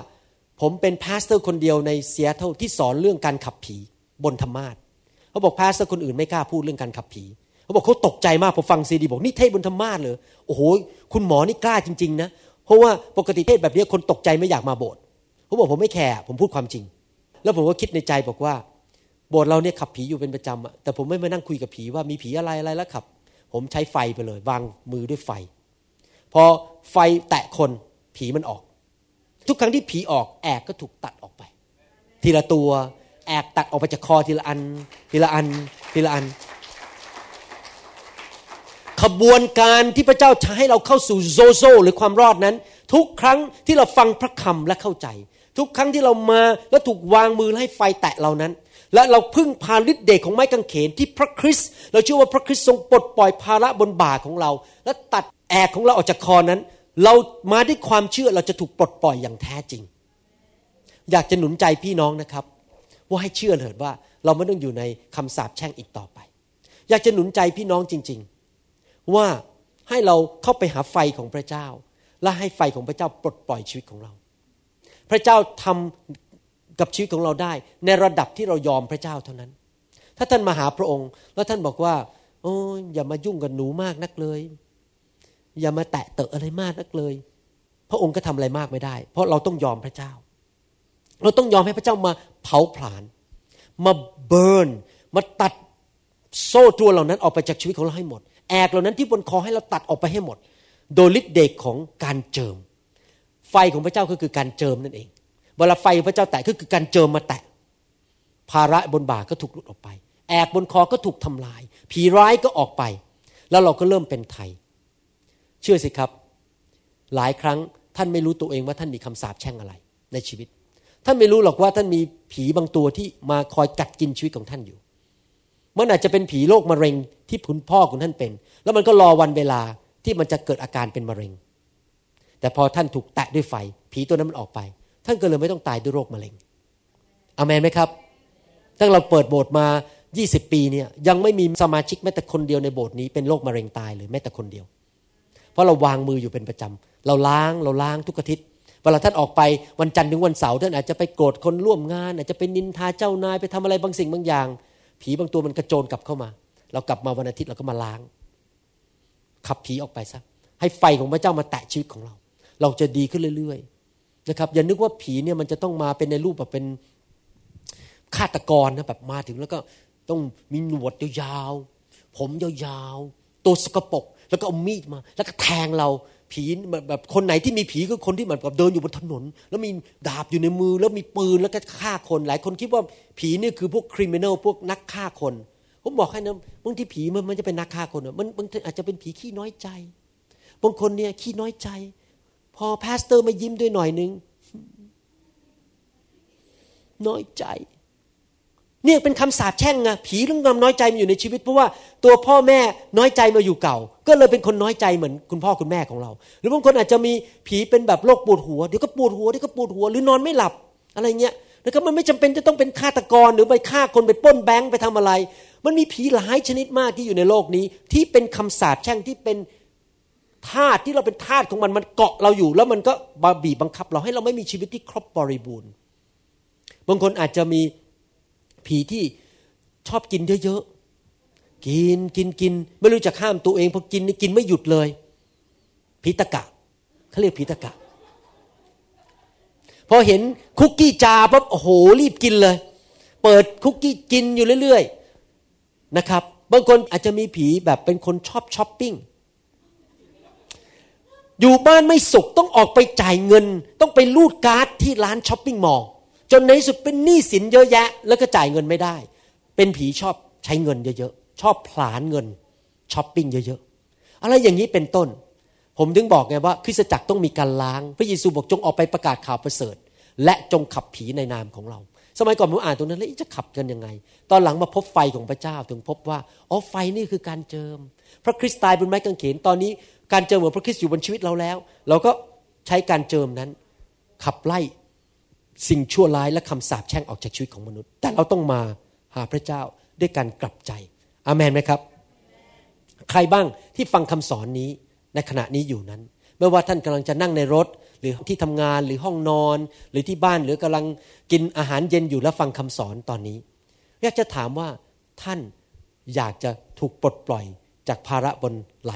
ผมเป็น pastor คนเดียวในเอเชียเท่าที่สอนเรื่องการขับผีบนธรรมาท เขาบอก pastor คนอื่นไม่กล้าพูดเรื่องการขับผีเขาบอกเขาตกใจมากพอฟังซีดีบอกนี่เทศบนธรรมาทเลยโอ้โหคุณหมอนี่กล้าจริง ๆ นะเพราะว่าปกติเทศแบบนี้คนตกใจไม่อยากมาโบสถ์เขาบอกผมไม่แคร์ผมพูดความจริง แล้วผมก็คิดในใจบอกว่า โบสถ์เราเนี่ยขับผีอยู่เป็นประจำแต่ผมไม่มานั่งคุยกับผีว่ามีผีอะไรอะไรแล้วขับ ผมใช้ไฟไปเลยวางมือด้วยไฟ พอไฟแตะคนผีมันออก ทุกครั้งที่ผีออกแอกก็ถูกตัดออกไป ทีละตัว แอกตัดออกไปจากคอทีละอัน ทีละอัน ทีละอัน ขบวนการที่พระเจ้าจะให้เราเข้าสู่โซโซหรือความรอดนั้น ทุกครั้งที่เราฟังพระคำและเข้าใจ ทุกครั้งที่เรามาแล้วถูกวางมือให้ไฟแตะเรานั้น และเราพึ่งพาฤทธิ์เดชของไม้กางเขนที่พระคริสต์เราเชื่อว่าพระคริสต์ทรงปลดปล่อยภาระบนบ่าของเรา และตัดแอกของเราออกจากคอนั้น เรามาด้วยความเชื่อเราจะถูกปลดปล่อยอย่างแท้จริง อยากจะหนุนใจพี่น้องนะครับ ว่าให้เชื่อเถิดว่าเราไม่ต้องอยู่ในคำสาปแช่งอีกต่อไป อยากจะหนุนใจพี่น้องจริง ๆ ว่าให้เราเข้าไปหาไฟของพระเจ้า และให้ไฟของพระเจ้าปลดปล่อยชีวิตของเรา พระเจ้าทำกับชีวิตของเราได้ ในระดับที่เรายอมพระเจ้าเท่านั้น ถ้าท่านมาหาพระองค์ แล้วท่านบอกว่า โอ้ยอย่ามายุ่งกับหนูมากนักเลย อย่ามาแตะเตอะอะไรมากนักเลย พระองค์ก็ทำอะไรมากไม่ได้ เพราะเราต้องยอมพระเจ้า เราต้องยอมให้พระเจ้ามาเผาผลาญมาเบิร์นมาตัดโซ่ตัวเหล่านั้นออกไปจากชีวิตของเราให้หมด แอกเหล่านั้นที่บนคอให้เราตัดออกไปให้หมด โดยฤทธิ์เดชของการเจิม ไฟของพระเจ้าก็คือการเจิมนั่นเอง เวลาไฟพระเจ้าแตะก็คือการเจิมมาแตะ ภาระบนบ่าก็ถูกหลุดออกไป แอกบนคอก็ถูกทำลาย ผีร้ายก็ออกไป แล้วเราก็เริ่มเป็นไทย เชื่อสิครับ หลายครั้งท่านไม่รู้ตัวเองว่าท่านมีคำสาปแช่งอะไรในชีวิต ท่านไม่รู้หรอกว่าท่านมีผีบางตัวที่มาคอยกัดกินชีวิตของท่านอยู่ มันอาจจะเป็นผีโรคมะเร็งที่คุณพ่อของท่านเป็น แล้วมันก็รอวันเวลาที่มันจะเกิดอาการเป็นมะเร็ง แต่พอท่านถูกแตะด้วยไฟ ผีตัวนั้นมันออกไป ท่านก็เลยไม่ต้องตายด้วยโรคมะเร็งอเมนไหมครับตั้งเราเปิดโบสถ์มา 20 ปีเนี่ยยังไม่มีสมาชิกแม้แต่คนเดียวในโบสถ์นี้เป็นโรคมะเร็งตายเลยแม้แต่คนเดียว เพราะเราวางมืออยู่เป็นประจำเราล้างเราล้างทุกอาทิตย์ เวลาท่านออกไปวันจันทร์ถึงวันเสาร์ท่านอาจจะไปโกรธคนร่วมงาน อาจจะไปนินทาเจ้านายไปทำอะไรบางสิ่งบางอย่าง ผีบางตัวมันกระโจนกลับเข้ามา เรากลับมาวันอาทิตย์เราก็มาล้าง ขับผีออกไปซะให้ไฟของพระเจ้ามาแตะชีวิตของเรา เราจะดีขึ้นเรื่อยๆนะครับอย่านึกว่าผีเนี่ยมันจะต้องมาเป็นในรูปแบบเป็นฆาตกรนะแบบมาถึงแล้วก็ต้องมีหนวดยาวๆผมยาวๆตัวสกปรกแล้วก็เอามีดมา แล้วก็แทงเรา ผีแบบคนไหนที่มีผีก็คนที่เหมือนกับเดินอยู่บนถนน แล้วมีดาบอยู่ในมือ แล้วมีปืนแล้วก็ฆ่าคน หลายคนคิดว่าผีนี่คือพวกคริมิน a ลพวกนักฆ่าคน ผมบอกให้นะบางทีผีมันมันจะเป็นนักฆ่าคนมันบางทีอาจจะเป็นผีขี้น้อยใจบางคนเนี่ยขี้น้อยใจ พอ pastor ไม่ยิ้มด้วยหน่อยนึงน้อยใจ เนี่ยเป็นคำสาปแช่งไงผีเรื่องความน้อยใจมันอยู่ในชีวิตเพราะว่าตัวพ่อแม่น้อยใจมาอยู่เก่า ก็เลยเป็นคนน้อยใจเหมือนคุณพ่อคุณแม่ของเรา หรือบางคนอาจจะมีผีเป็นแบบโรคปวดหัวเดี๋ยวก็ปวดหัวเดี๋ยวก็ปวดหัวหรือนอนไม่หลับอะไรเงี้ยแล้วก็มันไม่จำเป็นจะต้องเป็นฆาตกรหรือไปฆ่าคนไปป้นแบงค์ไปทำอะไร มันมีผีหลายชนิดมากที่อยู่ในโลกนี้ ที่เป็นคำสาปแช่งที่เป็นทาสที่เราเป็นทาสของมันมันเกาะเราอยู่ แล้วมันก็บบีบบังคับ เราให้เราไม่มีชีวิตที่ครบบริบูรณ์ บางคนอาจจะมี ผีที่ชอบกินเยอะๆ กินกินกิน ไม่รู้จะข้ามตัวเองพอกินนี่กินไม่หยุดเลย ผีตะกะเขาเรียกผีตะกะ พอเห็นคุกกี้จาปั๊บโอ้โหรีบกินเลย เปิดคุกกี้กินอยู่เรื่อยๆนะครับ บางคนอาจจะมีผีแบบเป็นคนชอบช้อปปิ้งอยู่บ้านไม่สุขต้องออกไปจ่ายเงิน ต้องไปรูดการ์ดที่ร้าน shopping mall จนในที่สุดเป็นหนี้สินเยอะแยะ แล้วก็จ่ายเงินไม่ได้ เป็นผีชอบใช้เงินเยอะๆชอบผลาญเงินช้อปปิ้งเยอะๆอะไรอย่างนี้เป็นต้น ผมถึงบอกไงว่าคริสตจักรต้องมีการล้าง พระเยซูบอกจงออกไปประกาศข่าวประเสริฐ และจงขับผีในนามของเรา สมัยก่อนผมอ่านตรงนั้นแล้วจะขับกันยังไง ตอนหลังมาพบไฟของพระเจ้าถึงพบว่าอ๋อไฟนี่คือการเจิม พระคริสต์ตายบนไม้กางเขนตอนนี้การเจิมของพระคริสต์อยู่บนชีวิตเราแล้ว เราก็ใช้การเจิมนั้นขับไล่ สิ่งชั่วร้ายและคำสาปแช่งออกจากชีวิตของมนุษย์ แต่เราต้องมาหาพระเจ้าด้วยการกลับใจอาเมนไหมครับ ใครบ้างที่ฟังคำสอนนี้ในขณะนี้อยู่นั้น ไม่ว่าท่านกำลังจะนั่งในรถ หรือที่ทำงานหรือห้องนอน หรือที่บ้านหรือกำลังกินอาหารเย็นอยู่และฟังคำสอนตอนนี้อยากจะถามว่าท่านอยากจะถูกปลดปล่อยจากภาระบนไหล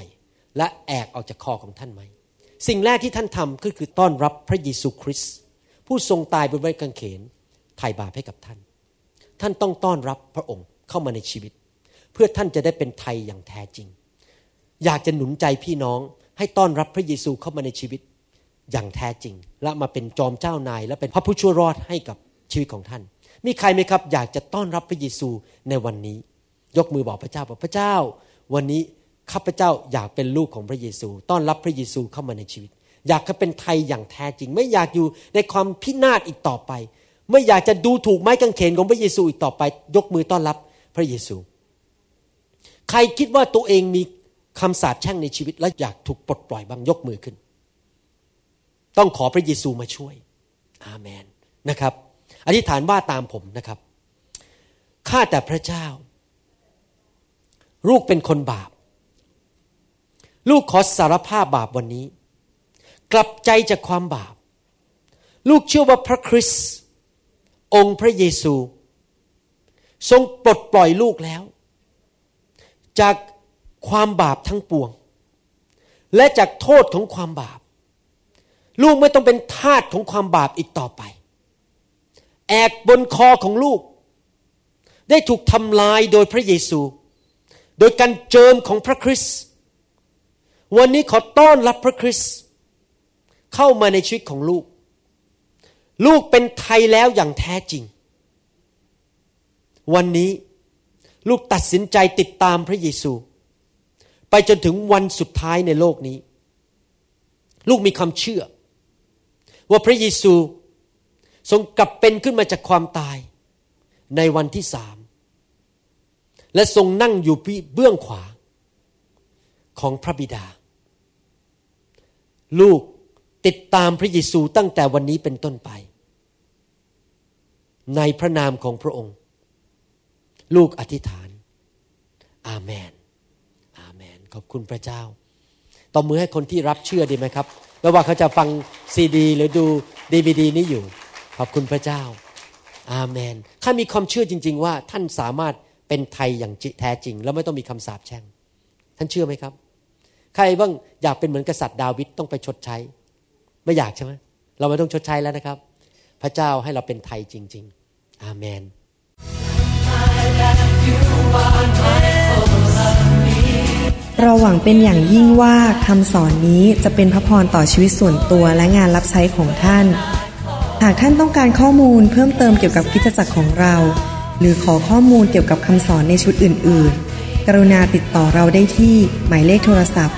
และแอกออกจากคอของท่านไหม สิ่งแรกที่ท่านทำก็คือต้อนรับพระเยซูคริสต์ ผู้ทรงตายบนไม้กางเขนไถ่บาปให้กับท่าน ท่านต้องต้อนรับพระองค์เข้ามาในชีวิต เพื่อท่านจะได้เป็นไทยอย่างแท้จริง อยากจะหนุนใจพี่น้องให้ต้อนรับพระเยซูเข้ามาในชีวิตอย่างแท้จริง และมาเป็นจอมเจ้านาย และเป็นพระผู้ช่วยรอดให้กับชีวิตของท่าน มีใครไหมครับ อยากจะต้อนรับพระเยซูในวันนี้ ยกมือบอกพระเจ้าบอกพระเจ้า วันนี้ข้าพเจ้าอยากเป็นลูกของพระเยซู ต้อนรับพระเยซูเข้ามาในชีวิต อยากจะเป็นไทยอย่างแท้จริง ไม่อยากอยู่ในความพินาศอีกต่อไป ไม่อยากจะดูถูกไม้กางเขนของพระเยซูอีกต่อไป ยกมือต้อนรับพระเยซู ใครคิดว่าตัวเองมีคำสาปแช่งในชีวิต และอยากถูกปลดปล่อยบ้างยกมือขึ้น ต้องขอพระเยซูมาช่วย อาเมนนะครับ อธิษฐานว่าตามผมนะครับข้าแต่พระเจ้า ลูกเป็นคนบาป ลูกขอสารภาพบาปวันนี้ กลับใจจากความบาป ลูกเชื่อว่าพระคริสต์องค์พระเยซู ทรงปลดปล่อยลูกแล้ว จากความบาปทั้งปวง และจากโทษของความบาป ลูกไม่ต้องเป็นทาสของความบาปอีกต่อไป แอกบนคอของลูก ได้ถูกทำลายโดยพระเยซู โดยการเจิมของพระคริสต์วันนี้ขอต้อนรับพระคริสต์ เข้ามาในชีวิตของลูก ลูกเป็นไทยแล้วอย่างแท้จริง วันนี้ลูกตัดสินใจติดตามพระเยซู ไปจนถึงวันสุดท้ายในโลกนี้ ลูกมีความเชื่อ ว่าพระเยซูทรงกลับเป็นขึ้นมาจากความตายในวันที่สาม และทรงนั่งอยู่เบื้องขวาของพระบิดา ลูก ติดตามพระเยซูตั้งแต่วันนี้เป็นต้นไป ในพระนามของพระองค์ ลูกอธิษฐาน อาเมน อาเมน ขอบคุณพระเจ้าตบมือให้คนที่รับเชื่อดีไหมครับไม่ว่าเขาจะฟังซีดี หรือดูดีวดีนี้อยู่ ขอบคุณพระเจ้า อาเมนข้ามีความเชื่อจริง ๆ ว่าท่านสามารถเป็นไทยอย่างแท้จริง แล้วไม่ต้องมีคำสาปแช่ง ท่านเชื่อไหมครับ ใครบ้างอยากเป็นเหมือนกษัตริย์ดาวิดต้องไปชดใช้ ไม่อยากใช่ไหมเราไม่ต้องชดใช้แล้วนะครับ พระเจ้าให้เราเป็นไทยจริง ๆ อาเมน เราหวังเป็นอย่างยิ่งว่าคำสอนนี้จะเป็นพระพรต่อชีวิตส่วนตัวและงานรับใช้ของท่าน หากท่านต้องการข้อมูลเพิ่มเติมเกี่ยวกับคริสตจักรของเรา หรือขอข้อมูลเกี่ยวกับคำสอนในชุดอื่น ๆ กรุณาติดต่อเราได้ที่หมายเลขโทรศัพท์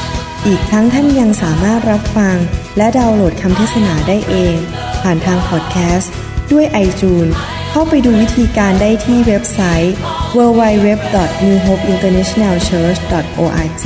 อีกทั้งท่านยังสามารถรับฟัง และดาวน์โหลดคำเทศนาได้เอง ผ่านทางพอดแคสต์ด้วยไอจูนเข้าไปดูวิธีการได้ที่เว็บไซต์ www.newhopeinternationalchurch.org